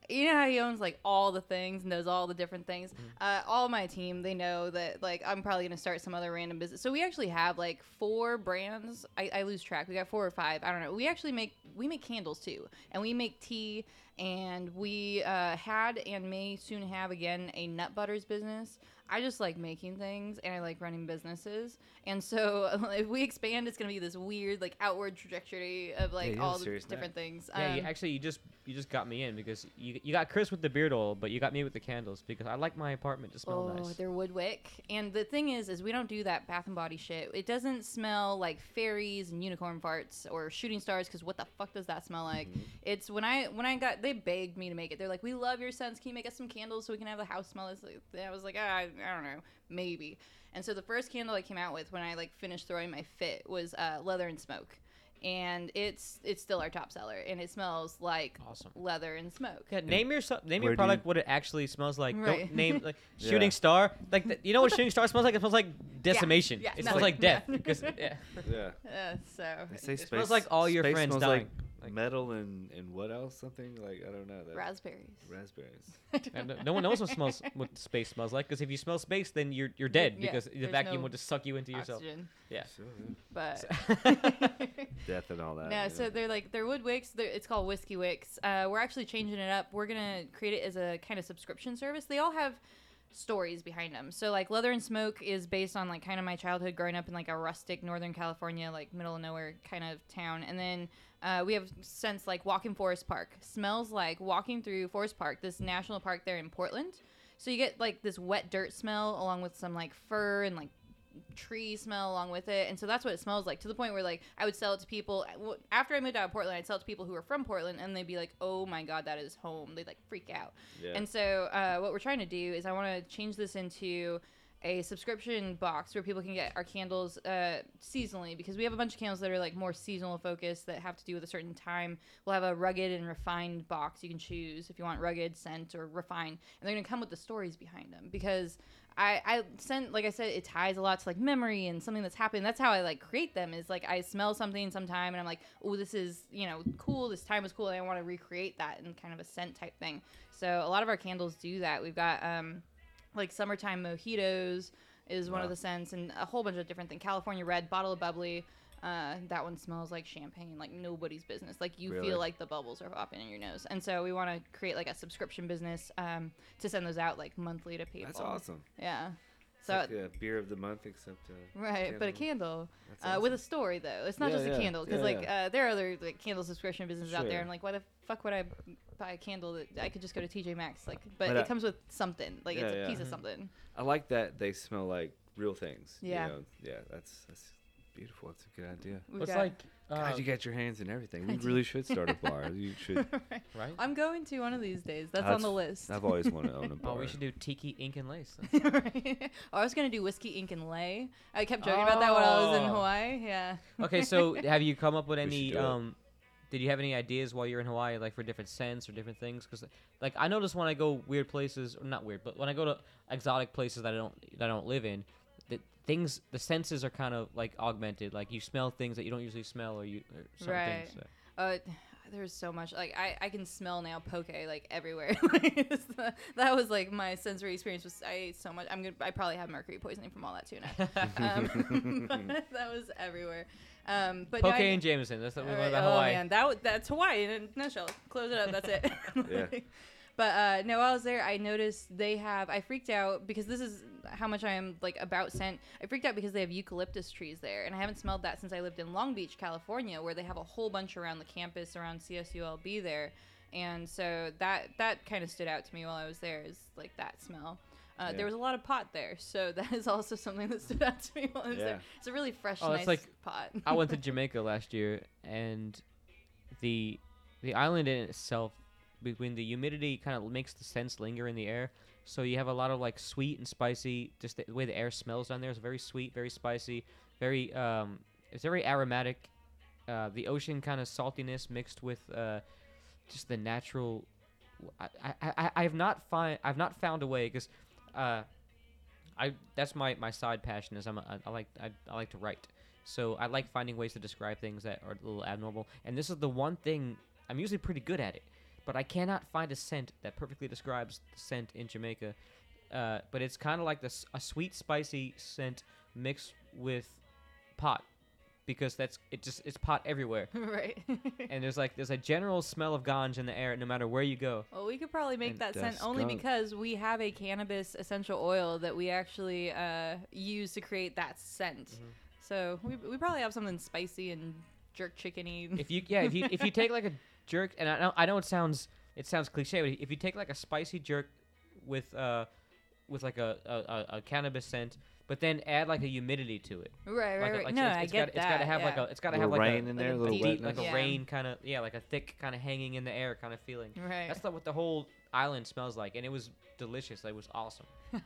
D: You know how he owns like all the things and knows all the different things. Uh, all my team, they know that like I'm probably gonna start some other random business. So we actually have like four brands. I, I lose track. We got four or five. I don't know. We actually make we make candles too, and we make tea. And we uh, had and may soon have again a nut butters business. I just like making things and I like running businesses. And so <laughs> if we expand, it's gonna be this weird like outward trajectory of like
C: you have
D: all the
C: serious
D: different things.
B: Yeah, you,
D: Um,
B: actually, you just you just got me in because you you got Chris with the beard oil, but you got me with the candles because I like my apartment to smell
D: Oh,
B: nice.
D: they're woodwick. And the thing is, is we don't do that Bath and Body shit. It doesn't smell like fairies and unicorn farts or shooting stars. Because what the fuck does that smell like?
B: Mm-hmm.
D: It's when I when I got they begged me to make it. They're like, "We love your scents. Can you make us some candles so we can have the house smell?" This? I was like, ah, I, I don't know, maybe. And so the first candle I came out with when I like finished throwing my fit was uh, leather and smoke, and it's it's still our top seller, and it smells like
B: Awesome.
D: leather and smoke.
B: Yeah, name your so- name
C: Where
B: your
C: do you-
B: product what it actually smells like.
D: Right.
B: Don't name like <laughs>
C: Yeah.
B: shooting star. Like the, you know what shooting star smells like? It smells like decimation.
D: yeah,
B: it
D: no,
B: smells like death
D: yeah.
B: because yeah. <laughs>
C: Yeah.
D: Uh, so
C: They say
B: It
C: space,
B: smells like all your
C: space
B: friends
C: smells
B: dying.
C: Like,
B: Like-
C: metal and, and what else? Something like I don't know. That
D: raspberries.
C: raspberries. <laughs>
B: And no- no one knows what smells <laughs> what space smells like because if you smell space, then you're you're dead
D: Yeah,
B: because the
D: there's
B: vacuum
D: no
B: will just suck you into yourself.
D: Oxygen.
B: Yeah.
C: So, yeah.
D: But <laughs>
C: Death and all that.
D: No,
C: yeah.
D: so they're like they're wood wicks. They're, it's called whiskey wicks. Uh, we're actually changing it up. We're gonna create it as a kind of subscription service. They all have stories behind them. So like Leather and Smoke is based on like kind of my childhood growing up in like a rustic Northern California, like middle of nowhere kind of town. And then uh, we have scents like Walking Forest Park. Smells like walking through Forest Park, this national park there in Portland. So you get like this wet dirt smell along with some like fur and like tree smell along with it and so that's what it smells like to the point where like i would sell it to people after i moved out of portland i'd sell it to people who were from portland and they'd be like oh my god that is home they'd like freak out
C: Yeah.
D: and so uh, what we're trying to do is i want to change this into a subscription box where people can get our candles uh, seasonally because we have a bunch of candles that are like more seasonal focused that have to do with a certain time. We'll have a rugged and refined box you can choose if you want rugged, scent, or refined, and they're gonna come with the stories behind them because I I sent like I said it ties a lot to like memory and something that's happened. That's how I like create them is like I smell something sometime and I'm like oh this is you know cool this time was cool and I want to recreate that in kind of a scent type thing. So a lot of our candles do that. We've got um like summertime mojitos is one of the scents and a whole bunch of different things. California red bottle of bubbly uh, that one smells like champagne like nobody's business. Like you
C: Really?
D: feel like the bubbles are popping in your nose. And so we want to create like a subscription business um, to send those out like monthly to people.
C: That's awesome.
D: yeah so
C: like a beer of the month, except uh,
D: right but a
C: candle.
D: candle
C: That's
D: uh, with a story though it's not
C: Yeah,
D: just
C: yeah,
D: a candle because
C: yeah,
D: like
C: yeah.
D: Uh, there are other like candle subscription businesses out
C: Sure.
D: there and like why the fuck would i buy a candle that i could just go to tj maxx like but,
C: But,
D: it
C: uh,
D: comes with something like
C: yeah,
D: it's a
C: yeah.
D: piece of
B: Mhm.
D: something
C: I like that they smell like real things. you
D: Yeah.
C: know? Yeah. That's that's beautiful. That's a good idea.
D: We've
B: it's
D: got-
B: like
C: God, you got your hands in everything. We really should start a bar. You <laughs> should.
D: Right.
B: right.
D: I'm going to one of these days. That's,
C: That's-
D: on the list.
C: I've always wanted to own a <laughs> bar.
B: Oh, we should do tiki ink and lace. <laughs>
D: Right. Oh, I was gonna do whiskey, ink, and lay. I kept joking about that when I was in
B: Oh.
D: Hawaii. Yeah.
B: okay, so have you come up with any um did you have any ideas while you're in Hawaii like for different scents or different things cuz like I notice when I go weird places or not weird but when I go to exotic places that I don't that I don't live in that things the senses are kind of like augmented like you smell things that you don't usually smell or you or certain
D: Right.
B: things, so.
D: Uh, there's so much. Like I, I can smell now poke like everywhere. <laughs> The- that was like my sensory experience. Was I ate so much? I'm gonna. I probably have mercury poisoning from all that tuna. <laughs> um, <laughs> that was everywhere. Um, but no,
B: Poke
D: I-
B: and Jameson that's the
D: All
B: one
D: right,
B: about
D: oh
B: Hawaii.
D: man, that w- that's Hawaii in a nutshell. Close it up. That's it.
C: Yeah.
D: But uh, no, while I was there, I noticed they have. I freaked out because this is how much I am like about scent. I freaked out because they have eucalyptus trees there, and I haven't smelled that since I lived in Long Beach, California, where they have a whole bunch around the campus around CSULB there, and so that that kind of stood out to me while I was there. Is like that smell. Uh,
C: Yeah.
D: There was a lot of pot there, so <laughs> that is also something that stood out to me while I was
C: Yeah.
D: there. It's a really fresh,
B: Oh,
D: nice
B: like-
D: pot.
B: I went to <laughs> Jamaica last year, and the the island in itself, between the humidity, kind of makes the scents linger in the air. So you have a lot of like sweet and spicy. Just the way the air smells down there is very sweet, very spicy, very um, it's very aromatic. Uh, the ocean kind of saltiness mixed with uh, just the natural. I, I, I have not find I've not found a way because uh, I that's my, my side passion is I'm a, I like I, I like to write. So I like finding ways to describe things that are a little abnormal. And this is the one thing I'm usually pretty good at it, but I cannot find a scent that perfectly describes the scent in Jamaica. Uh, but it's kind of like this a sweet spicy scent mixed with pot because that's it just it's pot everywhere. <laughs>
D: right. <laughs>
B: and there's like there's a general smell of ganj in the air no matter where you go.
D: Well, we could probably make
B: And
D: that scent
C: that's
D: only
C: skunk.
D: because we have a cannabis essential oil that we actually uh, use to create that scent.
B: Mm-hmm.
D: So we, we probably have something spicy and jerk chickeny.
B: if you yeah if you if you <laughs> take like a jerk and I know I know it sounds it sounds cliche but if you take like a spicy jerk with uh with like a, a, a, a cannabis scent, but then add like a humidity to it.
D: Right, right,
B: Like, a-
D: right.
B: like,
D: no,
B: it's,
D: I get
B: got,
D: that.
B: It's got to have like a. It's got to have like
C: rain
B: a,
C: in there,
D: a
C: a little
D: deep-
B: deep,
C: wetness.
B: like a
D: Yeah.
B: rain kind of yeah, like a thick kind of hanging in the air kind of feeling.
D: Right.
B: That's not what the whole island smells like, and it was delicious. It was awesome. <laughs> Yeah.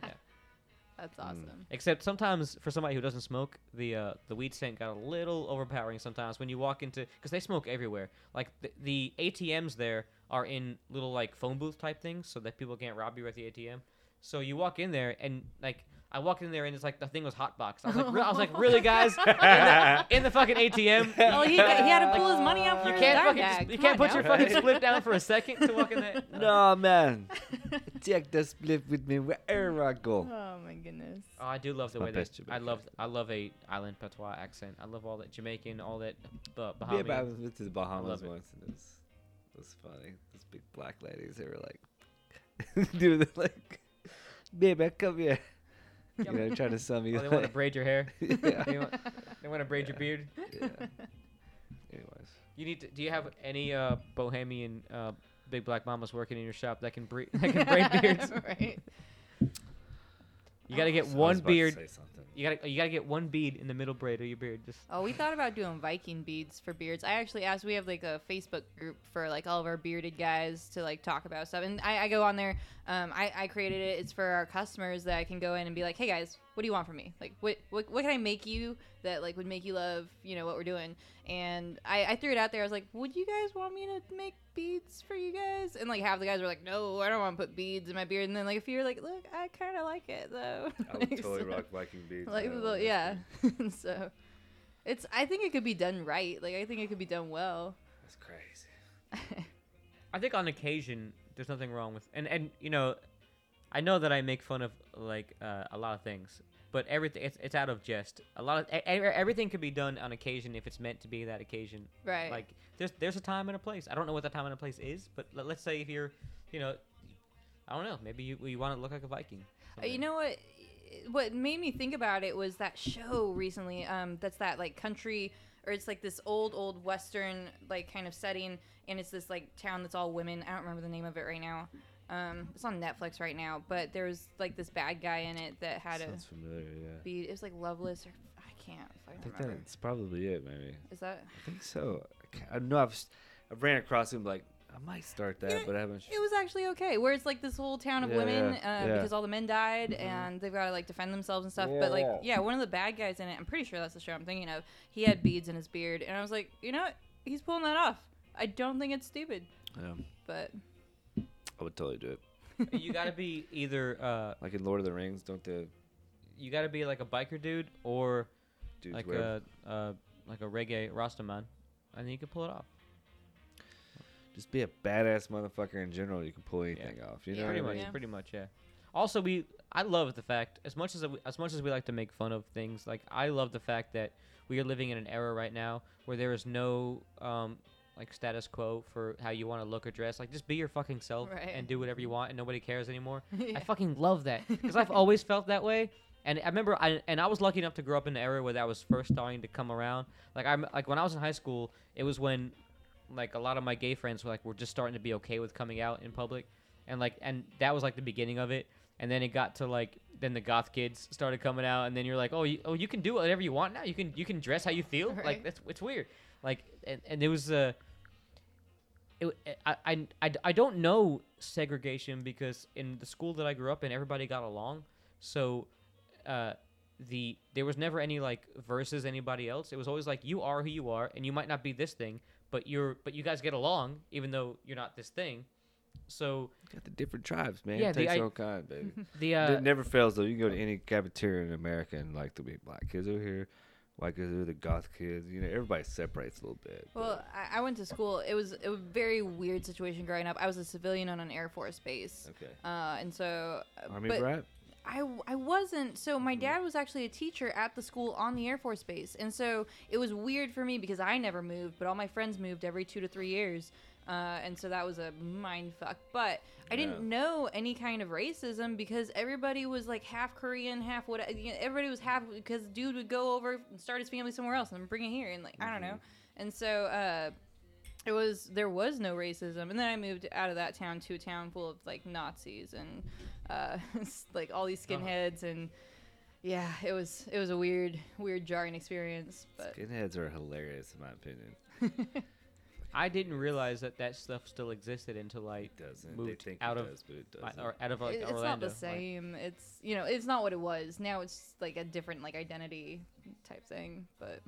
D: That's
C: Mm.
D: awesome.
B: Except sometimes for somebody who doesn't smoke, the uh, the weed scent got a little overpowering sometimes when you walk into because they smoke everywhere. Like the, the ATMs there are in little like phone booth type things so that people can't rob you at the ATM. So you walk in there and like I walked in there and it's like the thing was hot box. I was like, re- I was like, <laughs> really, guys, <laughs> in, the, in the fucking ATM.
D: Oh, he, got, he had to pull his money out for
B: You
D: his
B: can't fucking
D: bag.
B: just, you
D: Come
B: can't
D: on
B: put your
D: now.
B: fucking spliff down for a second to walk in there. <laughs>
C: No man, take the spliff with me wherever I go.
D: Oh my goodness.
B: Oh, I do love the
C: my
B: way that I
C: Jamaican
B: love. I love a island patois accent. I love all that Jamaican, all that uh,
C: Yeah,
B: Bahamian.
C: but I went to the Bahamas
B: love it.
C: once, and it was, it was funny. Those big black ladies, they were like, doing the like, baby, come here. You know, trying to sum me.
B: Oh, they want to braid your hair. <laughs>
C: yeah.
B: They want, they want to braid your beard.
C: yeah. Anyways,
B: You need to. Do you have any uh, Bohemian uh, big black mamas working in your shop that can braid that can braid beards? <laughs>
D: right.
B: You gotta get
C: I was
B: one
C: about to
B: beard. You gotta you gotta get one bead in the middle braid of your beard. Just
D: Oh, we thought about doing Viking beads for beards. I actually asked. We have like a Facebook group for like all of our bearded guys to like talk about stuff, and I, I go on there. Um, I, I created it. It's for our customers that I can go in and be like, hey guys, what do you want from me? Like, what what, what can I make you that like would make you love you know what we're doing? And I, I threw it out there. I was like, would you guys want me to make beads for you guys? And like half the guys were like, no, I don't want to put beads in my beard. And then like a few were like, look, I kind of like it though.
C: I would <laughs> totally rock Viking beads. <laughs>
D: like
C: man.
D: the, yeah <laughs> so it's i think it could be done right like i think it could be done well
C: That's crazy.
B: I think on occasion there's nothing wrong with and and you know, I know that I make fun of like uh, a lot of things, but everything it's, it's out of jest. A lot of e- everything could be done on occasion if it's meant to be that occasion.
D: right
B: Like there's there's a time and a place. I don't know what the time and a place is, but let, let's say if you're, you know, I don't know, maybe you you want to look like a Viking.
D: Uh, you know what what made me think about it was that show recently um that's that like country or it's like this old old western like kind of setting and it's this like town that's all women i don't remember the name of it right now um it's on netflix right now but there was like this bad guy in it that had
C: Sounds
D: a
C: familiar. Yeah.
D: bead it was like loveless or i can't
C: I think
D: remember
C: that's probably it, maybe.
D: is that
C: I think so. I, I know I've I've ran across him like I might start that,
D: know,
C: but I haven't.
D: It was actually okay. Where it's like this whole town of
C: Yeah,
D: women uh,
C: yeah.
D: because all the men died
C: Mhm.
D: and they've got to like defend themselves and stuff.
C: Yeah,
D: but like,
C: yeah.
D: yeah, one of the bad guys in it, I'm pretty sure that's the show I'm thinking of. He had beads in his beard, and I was like, you know, what? he's pulling that off. I don't think it's stupid,
C: Yeah,
D: but
C: I would totally do it.
B: you gotta be either uh
C: Like in Lord of the Rings, don't the
B: you gotta be like a biker dude or
C: dudes
B: like
C: wear?
B: a uh like a reggae Rastaman, and then you can pull it off.
C: Just be a badass motherfucker in general. You can pull anything off. You
D: Yeah,
C: know
B: pretty
C: what I
B: much,
C: mean?
D: Yeah.
B: pretty much, yeah. Also, we I love the fact as much as we- as much as we like to make fun of things, like I love the fact that we are living in an era right now where there is no um like status quo for how you want to look or dress. Like just be your fucking self
D: Right.
B: and do whatever you want, and nobody cares anymore. <laughs> I fucking love that because I've <laughs> always felt that way. And I remember, I and I was lucky enough to grow up in an era where that was first starting to come around. Like I'm like when I was in high school, it was when like a lot of my gay friends were like were just starting to be okay with coming out in public, and like and that was like the beginning of it. And then it got to like then the goth kids started coming out, and then you're like, oh, you, oh, you can do whatever you want now. You can you can dress how you feel. Like that's it's weird. Like and, and it was uh it, I, I, I, I don't know segregation because in the school that I grew up in, everybody got along. So, uh, the there was never any like versus anybody else. It was always like you are who you are, and you might not be this thing, but you're but you guys get along even though you're not this thing. So
C: Got the different tribes, man.
B: Yeah,
C: it
B: the
C: takes
B: I-
C: their own kind, baby. <laughs>
B: the
C: it
B: uh,
C: never fails though. You can go to any cafeteria in America and like there'll be black kids over here, white kids over the goth kids. You know, everybody separates a little bit.
D: Well, I, I went to school. It was it was a very weird situation growing up. I was a civilian on an Air Force base,
C: okay.
D: uh, and so uh,
C: Army
D: but
C: brat.
D: I, I wasn't. So my dad was actually a teacher at the school on the Air Force Base, and so it was weird for me because I never moved, but all my friends moved every two to three years, uh, and so that was a mind fuck. But I didn't
C: Yeah.
D: know any kind of racism because everybody was like half Korean, half what. Everybody was half because dude would go over and start his family somewhere else and bring it here, and like I don't know, and so. uh it was there was no racism and then i moved out of that town to a town full of like nazis and uh, <laughs> like all these
B: Uh-huh.
D: skinheads and yeah, it was it was a weird weird jarring experience. But
C: Skinheads are hilarious, in my opinion. <laughs>
B: I didn't realize that that stuff still existed until like
C: It doesn't.
B: moved
C: they think
B: out
C: it
B: of
C: does, but it doesn't.
B: or out of like
D: it- it's
B: Orlando.
D: not the
B: like-
D: same. It's you know it's not what it was. Now it's like a different like identity type thing. But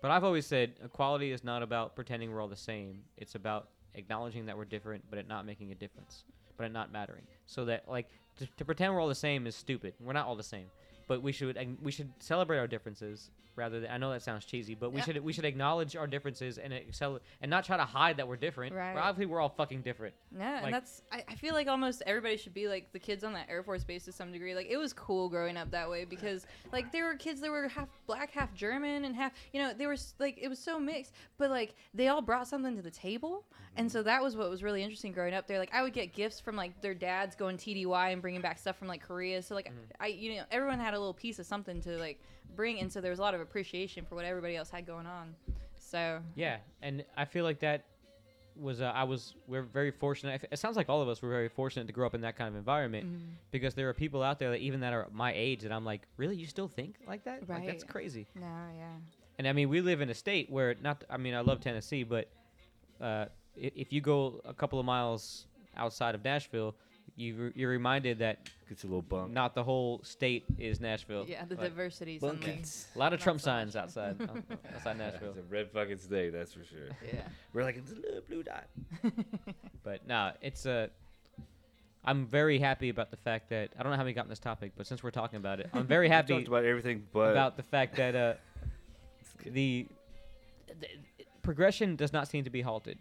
B: But I've always said equality is not about pretending we're all the same. It's about acknowledging that we're different, but it not making a difference, but it not mattering. So that like to, to pretend we're all the same is stupid. We're not all the same. But we should we should celebrate our differences rather than I know that sounds cheesy, but we
D: Yeah.
B: should we should acknowledge our differences and excel and not try to hide that we're different.
D: Right.
B: Well, obviously we're all fucking different.
D: Yeah,
B: Like-
D: and that's I, I feel like almost everybody should be like the kids on that Air Force base to some degree. Like it was cool growing up that way because like there were kids that were half black, half German, and half you know they were s- like it was so mixed, but like they all brought something to the table, and mm-hmm. so that was what was really interesting growing up there. Like I would get gifts from like their dads going TDY and bringing back stuff from like Korea. So like mm-hmm. I you know everyone had a little piece of something to like bring, and so there was a lot of appreciation for what everybody else had going on. So
B: Yeah, and I feel like that was uh, I was we're very fortunate. It sounds like all of us were very fortunate to grow up in that kind of environment
D: Mm-hmm.
B: because there are people out there that even that are my age that I'm like, really, you still think like that? Like, that's crazy.
D: no, yeah.
B: And I mean, we live in a state where not. I mean, I love Tennessee, but uh, if you go a couple of miles outside of Nashville, you re- you're reminded that
C: Gets a little bump.
B: not the whole state is Nashville.
D: Yeah, the
B: Like,
D: diversity. suddenly.
B: A lot of Trump signs outside <laughs> uh, outside Nashville.
C: It's a red fucking state, that's for sure.
D: Yeah.
C: We're like it's a little blue dot. <laughs>
B: But no, it's a. I'm very happy about the fact that I don't know how we got on this topic, but since we're talking about it, I'm very <laughs> happy
C: talked about everything but
B: about the fact that uh, the, the progression does not seem to be halted.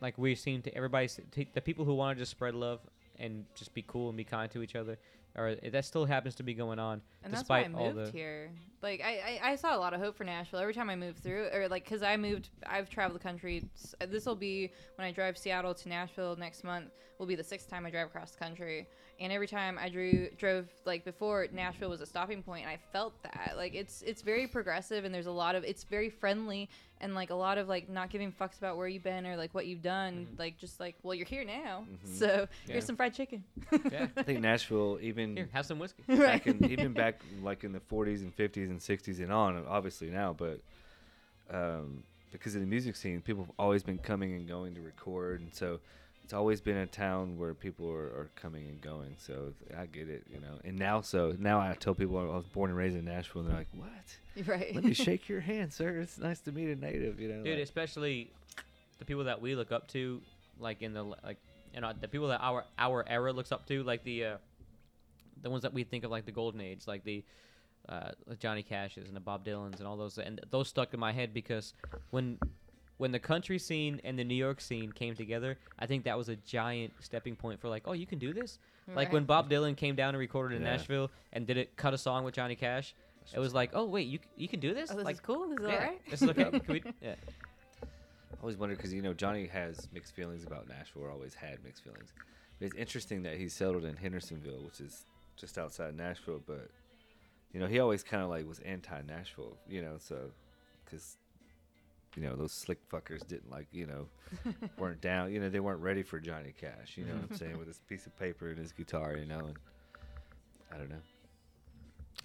B: Like we seem to everybody, the people who want to just spread love and just be cool and be kind to each other, or that still happens to be going on
D: And that's why I
B: despite
D: moved
B: the.
D: here. Like I, I, I saw a lot of hope for Nashville every time I moved through, or like because I moved, I've traveled the country. This will be when I drive Seattle to Nashville next month. Will be the sixth time I drive across the country, and every time I drew drove like before Nashville was a stopping point, and I felt that like it's it's very progressive and there's a lot of it's very friendly and like a lot of like not giving fucks about where you've been or like what you've done, like just like well you're here now, so
B: Yeah.
D: here's some fried chicken.
B: Yeah. <laughs>
C: I think Nashville even
B: Here, have some whiskey.
C: back in even <laughs> back like in the 40s and 50s and 60s and on obviously now but um, because of the music scene people have always been coming and going to record and so it's always been a town where people are, are coming and going so i get it you know. And now so now i tell people i was born and raised in nashville and they're like what? <laughs>
D: Right.
C: let me <laughs> shake your hand sir. It's nice to meet a native you know
B: dude
C: like-
B: especially the people that we look up to like in the like you know the people that our our era looks up to like the uh the ones that we think of like the golden age like the uh the johnny cashes and the bob dylans and all those and those stuck in my head because when when the country scene and the new york scene came together i think that was a giant stepping point for like oh you can do this like when bob dylan came down and recorded in
C: Yeah.
B: nashville and did it cut a song with johnny cash it was like oh wait you you can do this
D: Oh, this
B: like
D: is cool. This is
B: yeah,
D: alright.
B: this is <laughs> okay Can we, yeah
C: I always wonder because you know Johnny has mixed feelings about Nashville, or always had mixed feelings. But it's interesting that he settled in Hendersonville, which is just outside Nashville. But you know, he always kind of like was anti-Nashville, you know, so because you know those slick fuckers didn't like, you know, weren't down, you know, they weren't ready for Johnny Cash, you know what I'm <laughs> saying, with his piece of paper and his guitar, you know, and I don't know.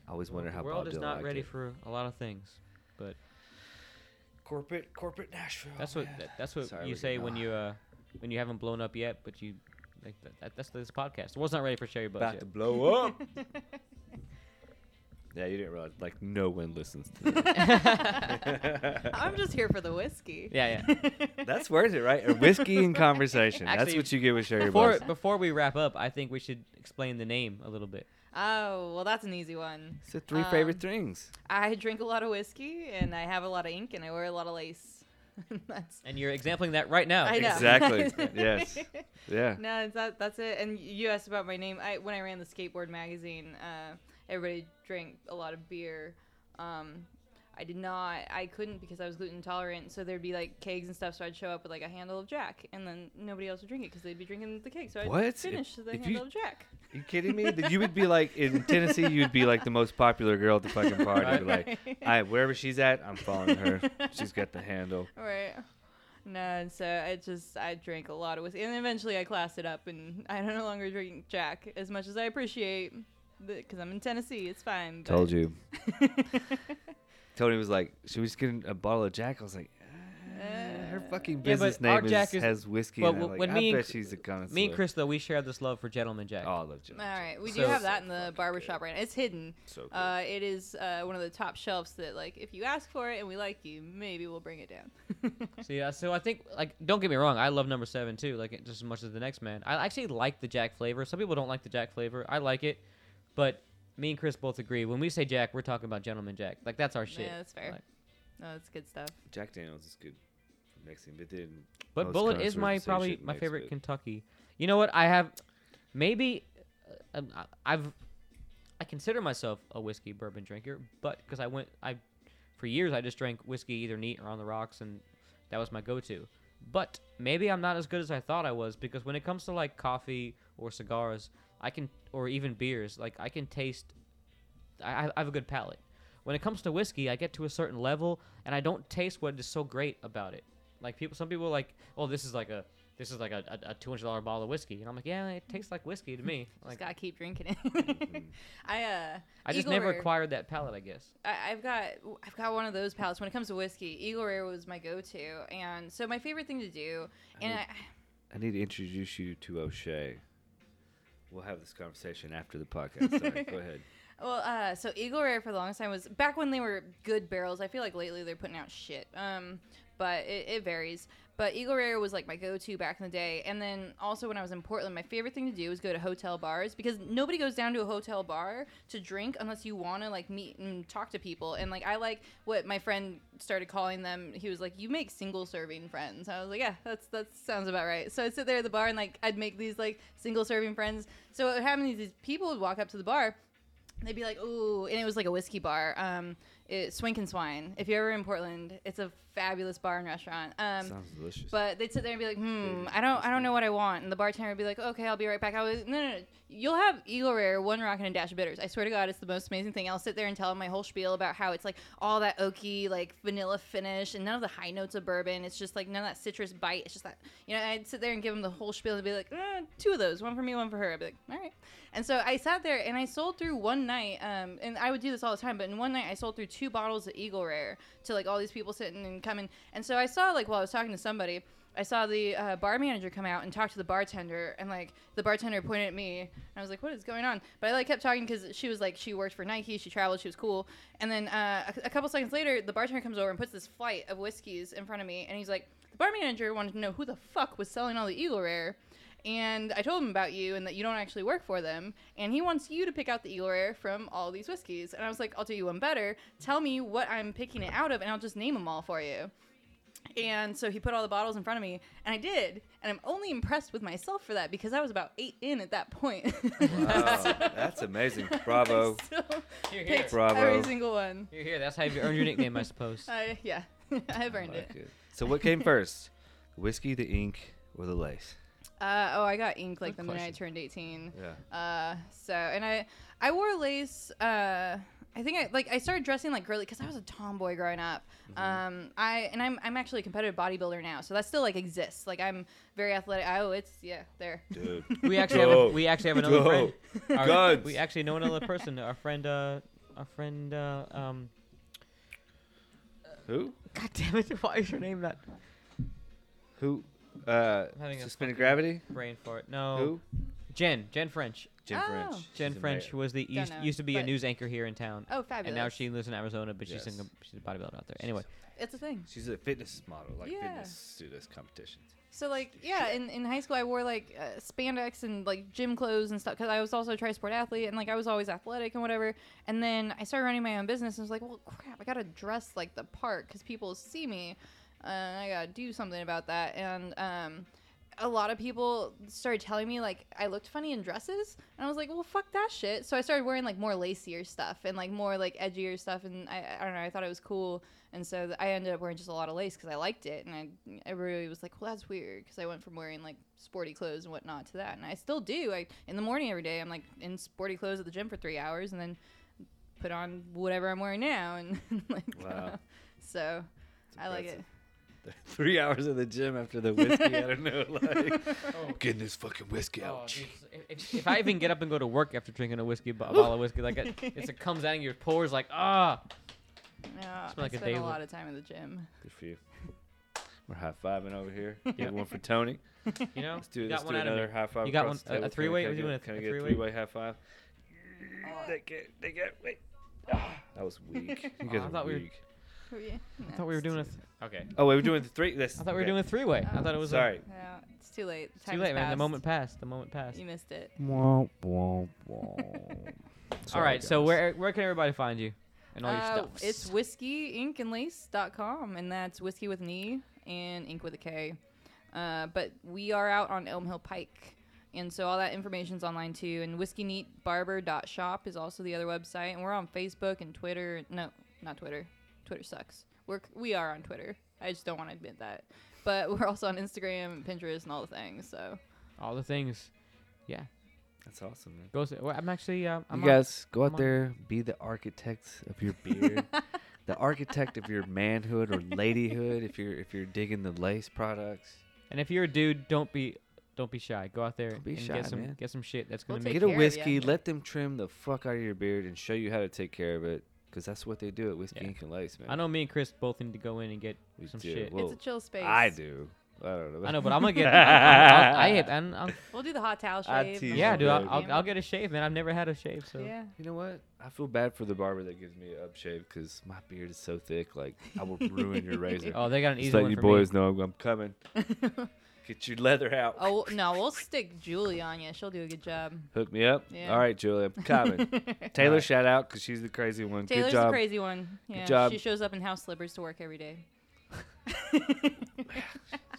C: I always wonder
B: the
C: how
B: world
C: Bob
B: is
C: Dylan
B: not
C: liked
B: ready
C: it.
B: for a lot of things. But
C: corporate corporate Nashville.
B: that's what that, that's what
C: Sorry,
B: you say when you uh when you haven't blown up yet, but you like that, that, that's this podcast. The world's not ready for Share Your Buzz
C: about
B: yet.
C: to blow up. <laughs> yeah, you didn't realize like no one listens to <laughs> that. <laughs>
D: I'm just here for the whiskey.
B: Yeah, yeah. <laughs>
C: That's worth it, right? A whiskey and conversation. That's what you get with Sherry
B: before
C: Buzz.
B: before we wrap up, I think we should explain the name a little bit.
D: Oh, well, that's an easy one.
C: It's the three favorite
D: Um,
C: things.
D: I drink a lot of whiskey and I have a lot of ink and I wear a lot of lace. that's
B: And you're exempling that right now.
D: I know.
C: Exactly. Yes. Yeah.
D: no, that, that's it. And you asked about my name. I when I ran the skateboard magazine, uh, everybody drank a lot of beer. Um, I did not. I couldn't because I was gluten intolerant. So there'd be like kegs and stuff. So I'd show up with like a handle of Jack, and then nobody else would drink it because they'd be drinking the keg. So I'd
C: What? If-
D: finish the
C: if you-
D: handle of Jack.
C: Are you kidding me? That you would be like in Tennessee, you'd be like the most popular girl at the fucking <laughs> party. Be like, right, wherever she's at, I'm following her. She's got the handle. <laughs>
D: Right. No, and so I just I drank a lot of whiskey, and eventually I classed it up, and I don't no longer drink Jack as much as I appreciate, because I'm in Tennessee. It's fine. but-
C: Told you. <laughs> Tony was like, "Should we just get a bottle of Jack?" I was like, "Uh, "Her fucking business
B: but our
C: name
B: Jack
C: is,
B: is-
C: has whiskey."
B: well,
C: in it.
B: w-
C: Like,
B: when
C: I
B: me and
C: bet
B: Chr-
C: she's a connoisseur.
B: Me and Chris though, we share this love for Gentleman Jack.
C: Oh, I love Jim.
D: All right, we
B: So-
D: do have that in the
C: fucking
D: barbershop
C: good.
D: right now. It's hidden.
C: So good.
D: Uh, it is uh, one of the top shelves that, like, if you ask for it and we like you, maybe we'll bring it down. <laughs>
B: So yeah, so I think like don't get me wrong, I love number seven too, like just as much as the next man. I actually like the Jack flavor. Some people don't like the Jack flavor. I like it, but me and Chris both agree when we say Jack, we're talking about Gentleman Jack. Like that's our shit.
D: Yeah, that's fair.
B: Like,
D: No, that's good stuff.
C: Jack Daniels is good for mixing, but then
B: but Bulleit is my probably my
C: mix
B: favorite
C: with-
B: Kentucky. You know what? I have maybe uh, um, I've I consider myself a whiskey bourbon drinker, but because I went I for years I just drank whiskey either neat or on the rocks, and that was my go-to. But maybe I'm not as good as I thought I was because when it comes to like coffee or cigars, I can or even beers, like I can taste. I, I have a good palate. When it comes to whiskey, I get to a certain level and I don't taste what is so great about it. Like people, some people are like, oh, this is like a this is like a, a, a two hundred dollar bottle of whiskey, and I'm like, yeah, it tastes like whiskey to me. <laughs>
D: Just
B: Like
D: gotta keep drinking it. <laughs> I uh,
B: I just
D: Eagle
B: never
D: Rare-
B: acquired that palate, I guess.
D: I, I've got I've got one of those palates. When it comes to whiskey, Eagle Rare was my go-to, and so my favorite thing to do. And I,
C: I need to introduce you to O'Shea. We'll have this conversation after the podcast. Sorry, go <laughs> ahead.
D: well, uh, so Eagle Rare for the longest time was back when they were good barrels. I feel like lately they're putting out shit. Um, but it, it varies. But Eagle Rare was like my go-to back in the day. And then also when I was in Portland, my favorite thing to do was go to hotel bars because nobody goes down to a hotel bar to drink unless you want to like meet and talk to people. And like I like what my friend started calling them. He was like, "You make single serving friends." I was like, "Yeah, that's that sounds about right." So I'd sit there at the bar and like I'd make these like single serving friends. So what happened is these people would walk up to the bar they'd be like, "Ooh," and it was like a whiskey bar. Um, it, Swink and Swine. If you're ever in Portland, it's a fabulous bar and restaurant. Um,
C: Sounds delicious.
D: but they'd sit there and be like, "Hmm, I don't, I don't know what I want." And the bartender would be like, "Okay, I'll be right back." I was, "No, no, no. You'll have Eagle Rare, one rock, and a dash of bitters. I swear to God, it's the most amazing thing." I'll sit there and tell him my whole spiel about how it's like all that oaky, like vanilla finish, and none of the high notes of bourbon. It's just like none of that citrus bite. It's just that you know. I'd sit there and give him the whole spiel and be like, eh, two of those, one for me, one for her." I'd be like, "All right." And so I sat there and I sold through one night, um, and I would do this all the time. But in one night, I sold through two bottles of Eagle Rare to like all these people sitting and coming. And so I saw like while I was talking to somebody, I saw the uh, bar manager come out and talk to the bartender, and like the bartender pointed at me, and I was like, "What is going on?" But I like kept talking because she was like, she worked for Nike, she traveled, she was cool. And then uh, a, a couple seconds later, the bartender comes over and puts this flight of whiskeys in front of me, and he's like, "The bar manager wanted to know who the fuck was selling all the Eagle Rare." And I told him about you and that you don't actually work for them. And he wants you to pick out the Eagle Rare from all these whiskeys. And I was like, I'll do you one better. Tell me what I'm picking it out of, and I'll just name them all for you. And so he put all the bottles in front of me, and I did. And I'm only impressed with myself for that because I was about eight in at that point.
C: Wow, <laughs> that's amazing. <laughs> Bravo.
D: so
B: Here, here,
D: picked
C: Bravo.
D: every single one.
B: here, here. That's how you earn your nickname, I suppose. <laughs>
D: I, yeah, I've earned
C: I
D: it.
C: like it. So what came first? The whiskey, the ink, or the lace?
D: Uh, oh, I got ink like
B: Good
D: the minute I turned 18.
C: Yeah.
D: Uh, so and I I wore lace. Uh, I think I like I started dressing like girly because I was a tomboy growing up. Um, I and I'm I'm actually a competitive bodybuilder now, so that still like exists. Like I'm very athletic. Oh, it's yeah, there.
C: Dude. <laughs>
B: We actually have a, we actually have another friend. Our- <laughs>
C: Guns.
B: We actually know another person. Our friend, uh, our friend, uh, um.
C: Who?
B: God damn it! <laughs> Why is your name that
C: Who? Uh,
B: Having a
C: suspended
B: fucking-
C: gravity?
B: brain fart? No.
C: Who?
B: Jen. Jen French.
C: Jen
D: Oh.
C: French.
B: Jen
C: She's
B: French
C: American.
B: was the
D: Don't
B: used,
D: know,
B: used to be a
D: but-
B: news anchor here in town,
D: Oh, fabulous.
B: and now she lives in Arizona, but she's
C: Yes.
B: in, she's a bodybuilder out there. Anyway,
D: It's a thing.
C: She's a fitness model, like
D: Yeah.
C: fitness do this competitions.
D: So like yeah, in, in high school I wore like uh, spandex and like gym clothes and stuff because I was also a tri sport athlete and like I was always athletic and whatever. And then I started running my own business and was like, well, crap, I gotta dress like the part because people see me, uh, and I gotta do something about that. And um, a lot of people started telling me like I looked funny in dresses, and I was like, well, fuck that shit. So I started wearing like more lacier stuff and like more like edgier stuff, and I, I don't know, I thought it was cool. And so th- I ended up wearing just a lot of lace because I liked it, and I everybody was like, "Well, that's weird," because I went from wearing like sporty clothes and whatnot to that, and I still do. I in the morning every day, I'm like in sporty clothes at the gym for three hours, and then put on whatever I'm wearing now, and <laughs> like
C: Wow. <laughs>
D: so I like it.
C: Impressive. <laughs> Three hours in the gym after the whiskey. I don't know. <laughs> Like, getting this fucking whiskey
B: Oh,
C: out.
B: dude, if, if I even get up and go to work after drinking a whiskey, bo- a <laughs> bottle of whiskey, like it, it's, it comes out in your pores, like ah.
D: Yeah,
B: It's been like
D: I
B: a
D: spend
B: day
D: a lot of time in the gym.
C: Good for you. We're high fiving over here. Get one for Tony.
B: You know,
C: Let's do,
B: you
C: let's
B: got
C: do
B: one out of
C: another high five.
B: You got one- a- a
C: table. Can I
B: three-way?
C: get-
B: Are we
C: Can I
B: a
C: get a
B: three-way?
C: three-way high five? They get, they get, wait. Ah, that was weak. You
B: Oh,
C: guys
B: I
C: are
B: thought we were-
C: weak.
D: Who are you?
B: I thought we were doing a. Th- okay.
C: Oh, wait, we're doing the three. This, <laughs>
B: I thought we were
C: okay.
B: doing a three-way. I thought it was. a-
C: Sorry.
D: Yeah, it's too late.
B: too late, man. The moment passed. The moment passed.
D: You missed it.
C: Womp, womp, womp. <laughs>
B: All
C: Sorry.
B: So where where can everybody find you and all your
D: Uh,
B: stuff?
D: It's whiskeyinkanlace.com, and that's whiskey with an E and ink with a K. Uh, but we are out on Elm Hill Pike. And so all that information's online too. And whiskeyneatbarber.shop is also the other website. And we're on Facebook and Twitter. No, not Twitter. Twitter sucks. We're, we are on Twitter. I just don't want to admit that. But we're also on Instagram and Pinterest and all the things. So
B: all the things. Yeah.
C: That's awesome, man.
B: Go. s- Well, I'm actually. Uh, I'm
C: you
B: on-
C: guys go
B: I'm
C: out
B: on-
C: there, be the architect of your <laughs> beard, the architect of your manhood or ladyhood. If you're if you're digging the lace products,
B: And if you're a dude, don't be don't be shy. Go out there
C: Don't be
B: and
C: shy,
B: get some
C: man.
B: get some shit that's gonna
D: take
B: make
C: get a
D: care of ya.
C: whiskey. Let them trim the fuck out of your beard and show you how to take care of it. Because that's what they do at Whiskey
B: Yeah.
C: Ink and Lace, man.
B: I know me and Chris both need to go in and get
C: We
B: some
C: do.
B: shit.
C: Well,
D: it's a chill space.
C: I do. I don't know.
B: I know, but I'm gonna <laughs> get. I'm, I'm, I hit. I'm, I'm, <laughs>
D: We'll do the hot towel
C: I
D: shave.
B: yeah, dude. I'll. I'll, I'll get a shave, man. I've never had a shave, so.
D: Yeah.
C: You know what? I feel bad for the barber that gives me an up shave because my beard is so thick. Like I will ruin your razor. <laughs>
B: Oh, they got an easy
C: Just
B: easy
C: let
B: one
C: you
B: for
C: boys
B: me.
C: know I'm coming. Get your leather out.
D: Oh no, we'll stick Julie on you. She'll do a good job.
C: Hook me up.
D: Yeah.
C: All right, Julia, I'm coming. <laughs> Taylor,
B: Alright.
C: shout out because she's the crazy one.
D: Taylor's
C: Good job.
D: the crazy one. Yeah,
C: job.
D: she shows up in house slippers to work every day. <laughs>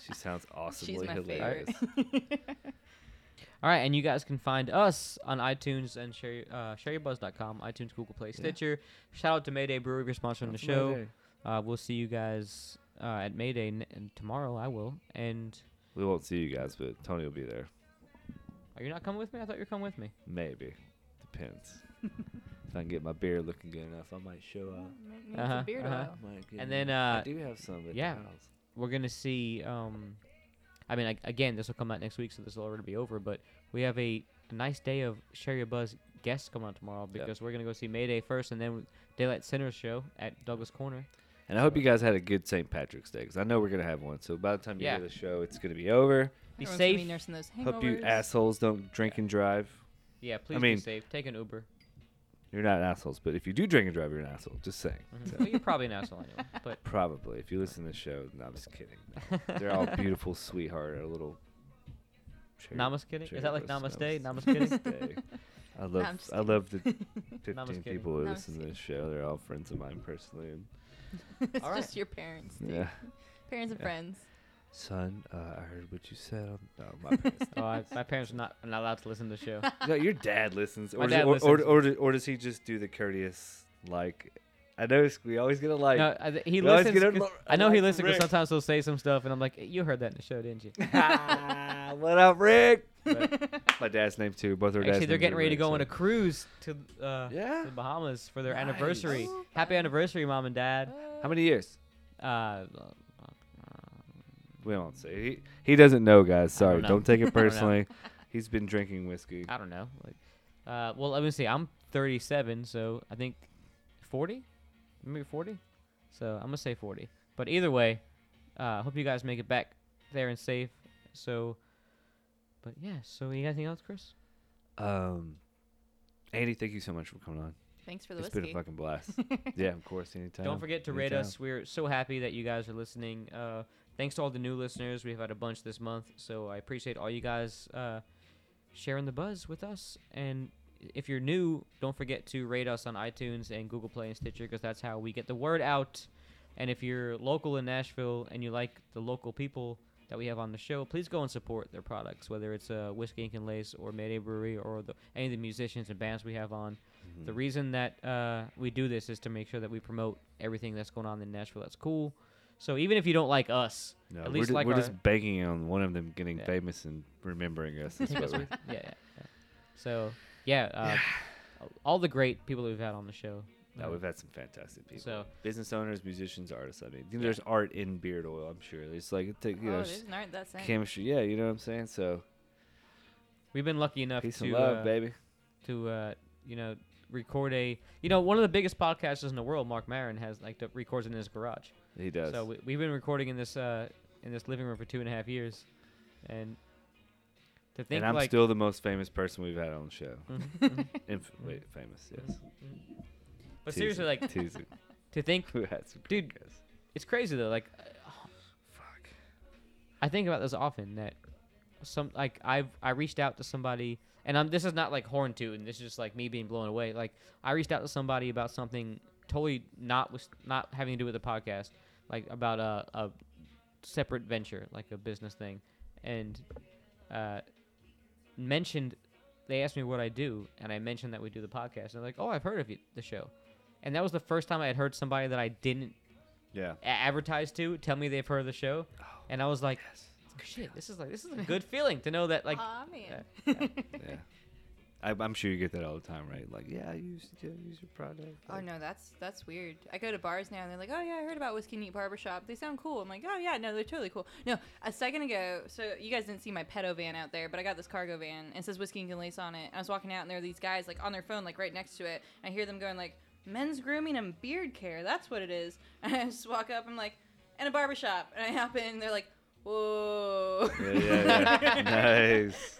C: She sounds awesomely
D: my
C: hilarious. <laughs>
B: All right, and you guys can find us on iTunes and share, uh, shareyourbuzz.com, iTunes, Google Play, Stitcher. Shout out to Mayday Brewery for sponsoring the show. Uh, we'll see you guys uh, at Mayday n- and tomorrow. I will. And
C: We won't see you guys, but Tony will be there.
B: are you not coming with me? I thought you were coming with me.
C: Maybe. Depends. <laughs> if I can get my beard looking good enough, I might show up.
D: Needs
B: Uh-huh,
D: a beard
B: uh-huh.
D: oil.
B: And
C: me-
B: then,
C: I
B: uh,
C: do have some at
B: yeah.
C: the house.
B: We're gonna see. Um, I mean, like, again, this will come out next week, so this will already be over. But we have a, a nice day of Share Your Buzz guests coming out tomorrow
C: Yep.
B: because we're gonna go see Mayday first, and then Daylight Center show at Douglas Corner.
C: And I hope you guys had a good St. Patrick's Day because I know we're gonna have one. So by the time you
B: Yeah.
C: hear the show, it's gonna be over.
B: Be
D: Everyone's gonna
B: safe.
D: Be nursing those
C: Hope you assholes don't drink and drive.
B: Yeah, please
C: mean-
B: be safe. Take an Uber.
C: You're not assholes, but if you do drink and drive, you're an asshole. Just saying.
B: Mhm.
C: So,
B: well, you're probably an asshole anyway. <laughs> But
C: probably if you listen to the show. No, I'm just kidding. <laughs> They're all beautiful, sweetheart. A little. cherry-
B: Namaste kidding? Is that like
C: blossom.
B: namaste? Namaste kidding?
C: Namaste. I love
D: I'm just
C: I love the <laughs> 15
B: kidding.
C: people who
D: Namaste
C: listen to this show. They're all friends of mine personally. And <laughs>
D: it's
B: All
D: just
B: right.
D: your parents. Dude.
C: yeah,
D: Parents and
C: Yeah.
D: friends.
C: son, uh, I heard what you said. On, no, my <laughs> parents.
B: oh, I, my parents are not, are not allowed to listen to the show. <laughs>
C: no, your dad listens,
B: My
C: or, does-
B: dad
C: or, or,
B: listens.
C: or, does- or does he just do the courteous like? I know we always get a like.
B: no, I, th- he
C: we always
B: listens.
C: get a
B: 'cause-
C: lo-
B: I know he
C: like
B: listens because
C: Rick.
B: sometimes he'll say some stuff, and I'm like, you heard that in the show, didn't you?
C: Ah, what up, Rick?
B: But <laughs>
C: My dad's name too. Both our dads.
B: actually, they're getting ready to go
C: so-
B: on a cruise to uh,
C: Yeah.
B: the Bahamas for their
C: Nice.
B: anniversary.
D: Oh,
B: Happy anniversary, mom and dad.
C: How many years?
B: Uh,
C: We won't say. He he doesn't know, guys. Sorry.
B: know.
C: Don't take it <laughs> personally. <laughs> He's been drinking whiskey.
B: I don't know. Like, uh, well, let me see. I'm 37, so I think 40, maybe 40. So I'm gonna say 40. But either way, uh, hope you guys make it back there and safe. So, but yeah. So you got anything else, Chris?
C: Um, Andy, thank you so much for coming on.
D: Thanks for the
C: It's been a fucking blast. <laughs> yeah, of course. Anytime.
B: Don't forget to rate
C: anytime.
B: us. We're so happy that you guys are listening. Uh, thanks to all the new listeners. We've had a bunch this month, so I appreciate all you guys uh, sharing the buzz with us. And if you're new, don't forget to rate us on iTunes and Google Play and Stitcher because that's how we get the word out. And if you're local in Nashville and you like the local people that we have on the show, please go and support their products, whether it's uh, Whiskey Ink and Lace or Mayday Brewery or the, any of the musicians and bands we have on.
C: Mm-hmm.
B: The reason that uh, we do this is to make sure that we promote everything that's going on in Nashville that's cool. So even if you don't like us,
C: No,
B: at
C: we're,
B: least
C: ju-
B: like
C: we're just banking on one of them getting
B: Yeah.
C: famous and remembering us. That's
B: take <laughs>
C: what
B: us
C: we're-
B: with- <laughs> yeah, yeah, yeah. So yeah, uh, <sighs> all the great people we've had on the show,
C: No,
B: Yeah.
C: we've had some fantastic people.
B: So
C: business owners, musicians, artists. I mean, you know, there's art in beard oil. I'm sure. It's like it take, you
D: oh,
C: know,
D: there's an art that scent.
C: chemistry. Yeah, you know what I'm saying. So
B: we've been lucky enough
C: peace
B: to
C: and love,
B: uh,
C: baby.
B: to uh, you know record a you know one of the biggest podcasters in the world, Marc Maron, has like the, records in his garage.
C: He does.
B: So we, we've been recording in this uh, in this living room for two and a half years, and to think
C: and I'm
B: like
C: still the most famous person we've had on the show.
B: Mhm, mhm, <laughs>
C: Inf- wait, famous, yes.
B: But seriously, like to think <laughs>
C: Who had some
B: Dude,
C: guests.
B: it's crazy though. Like
C: Fuck.
B: I think about this often that some like I've I reached out to somebody and I'm this is not like horn tooting. This is just like me being blown away. Like I reached out to somebody about something totally not with not having to do with the podcast, like about a a separate venture, like a business thing, and uh, mentioned they asked me what I do, and I mentioned that we do the podcast, and they're like, "Oh, I've heard of you, the show," and that was the first time I had heard somebody that I didn't
C: Yeah.
B: a- advertise to tell me they've heard of the show, oh, and I was like, oh, "Shit, this is like this is a good feeling to know that like."
D: Aw, man. <laughs>
C: Yeah. I, I'm sure you get that all the time, right? Like, yeah, I use yeah, use your product.
D: Oh
C: Like,
D: no, that's that's weird. I go to bars now and they're like, "Oh yeah, I heard about Whiskey Neat Barbershop. They sound cool." I'm like, "Oh yeah, no, they're totally cool." No, a second ago, so you guys didn't see my pedo van out there, but I got this cargo van and it says Whiskey and Lace on it. I was walking out and there were these guys like on their phone, like right next to it. I hear them going like, "Men's grooming and beard care. That's what it is." <laughs> And I just walk up. I'm like, "And a barbershop." And I hop in. And they're like, "Whoa."
C: Yeah, yeah, yeah. <laughs> nice.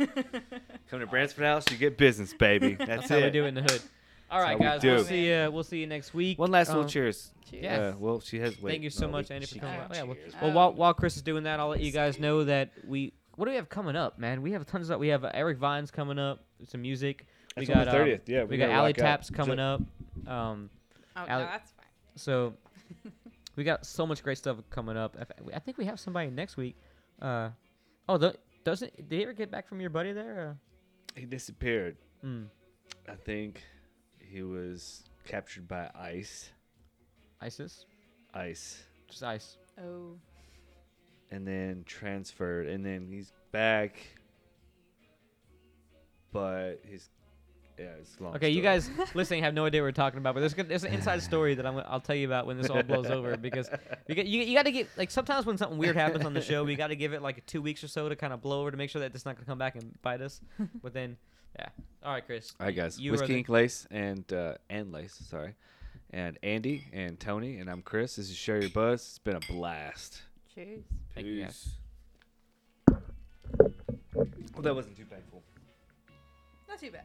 C: Come to Bransford House, you get business, baby. That's,
B: That's how
C: it.
B: we do it in the hood. All right,
C: That's
B: right,
C: how we
B: guys. We'll see. Uh, we'll see you next week.
C: One last little
B: Um,
C: cheers.
D: Cheers.
B: Yeah.
C: Uh, well, she has. Wait,
B: Thank you so
C: no,
B: much,
C: we-
B: Andy, for coming.
C: can't.
B: Yeah, well, well, while while Chris is doing that, I'll let you guys know that we. What do we have coming up, man? We have tons of. We have uh, Eric Vines coming up. Some music. We got
C: the
B: um,
C: 30th. Yeah,
B: we,
C: we
B: got Alley. Taps
C: Ju-
B: coming up. Um,
D: Oh
B: Ale-
D: no, that's fine.
B: so <laughs> we got so much great stuff coming up. I think we have somebody next week. Uh, oh, the, doesn't did he ever get back from your buddy there?
C: He disappeared.
B: Uh, mm,
C: I think he was captured by ice.
B: ISIS,
C: Ice.
B: just ice.
D: Oh.
C: and then transferred, and then he's back. But his, yeah, it's long.
B: Okay, you
C: story.
B: guys listening have no idea what we're talking about, but there's, there's an inside <laughs> story that I'm, gonna- I'll tell you about when this all blows over because you, get, you, you got to get like sometimes when something weird happens on the show, we got to give it like two weeks or so to kind of blow over to make sure that it's not gonna come back and bite us. But then, yeah. All right, Chris.
C: All right, guys.
B: You are
C: Whiskey Ink Lace and uh, and Lace, sorry, and Andy and Tony and I'm Chris. This is Share Your Buzz. It's been a blast.
D: Cheers.
B: Thank you, guys.
C: Well, that wasn't too painful.
D: Not too bad.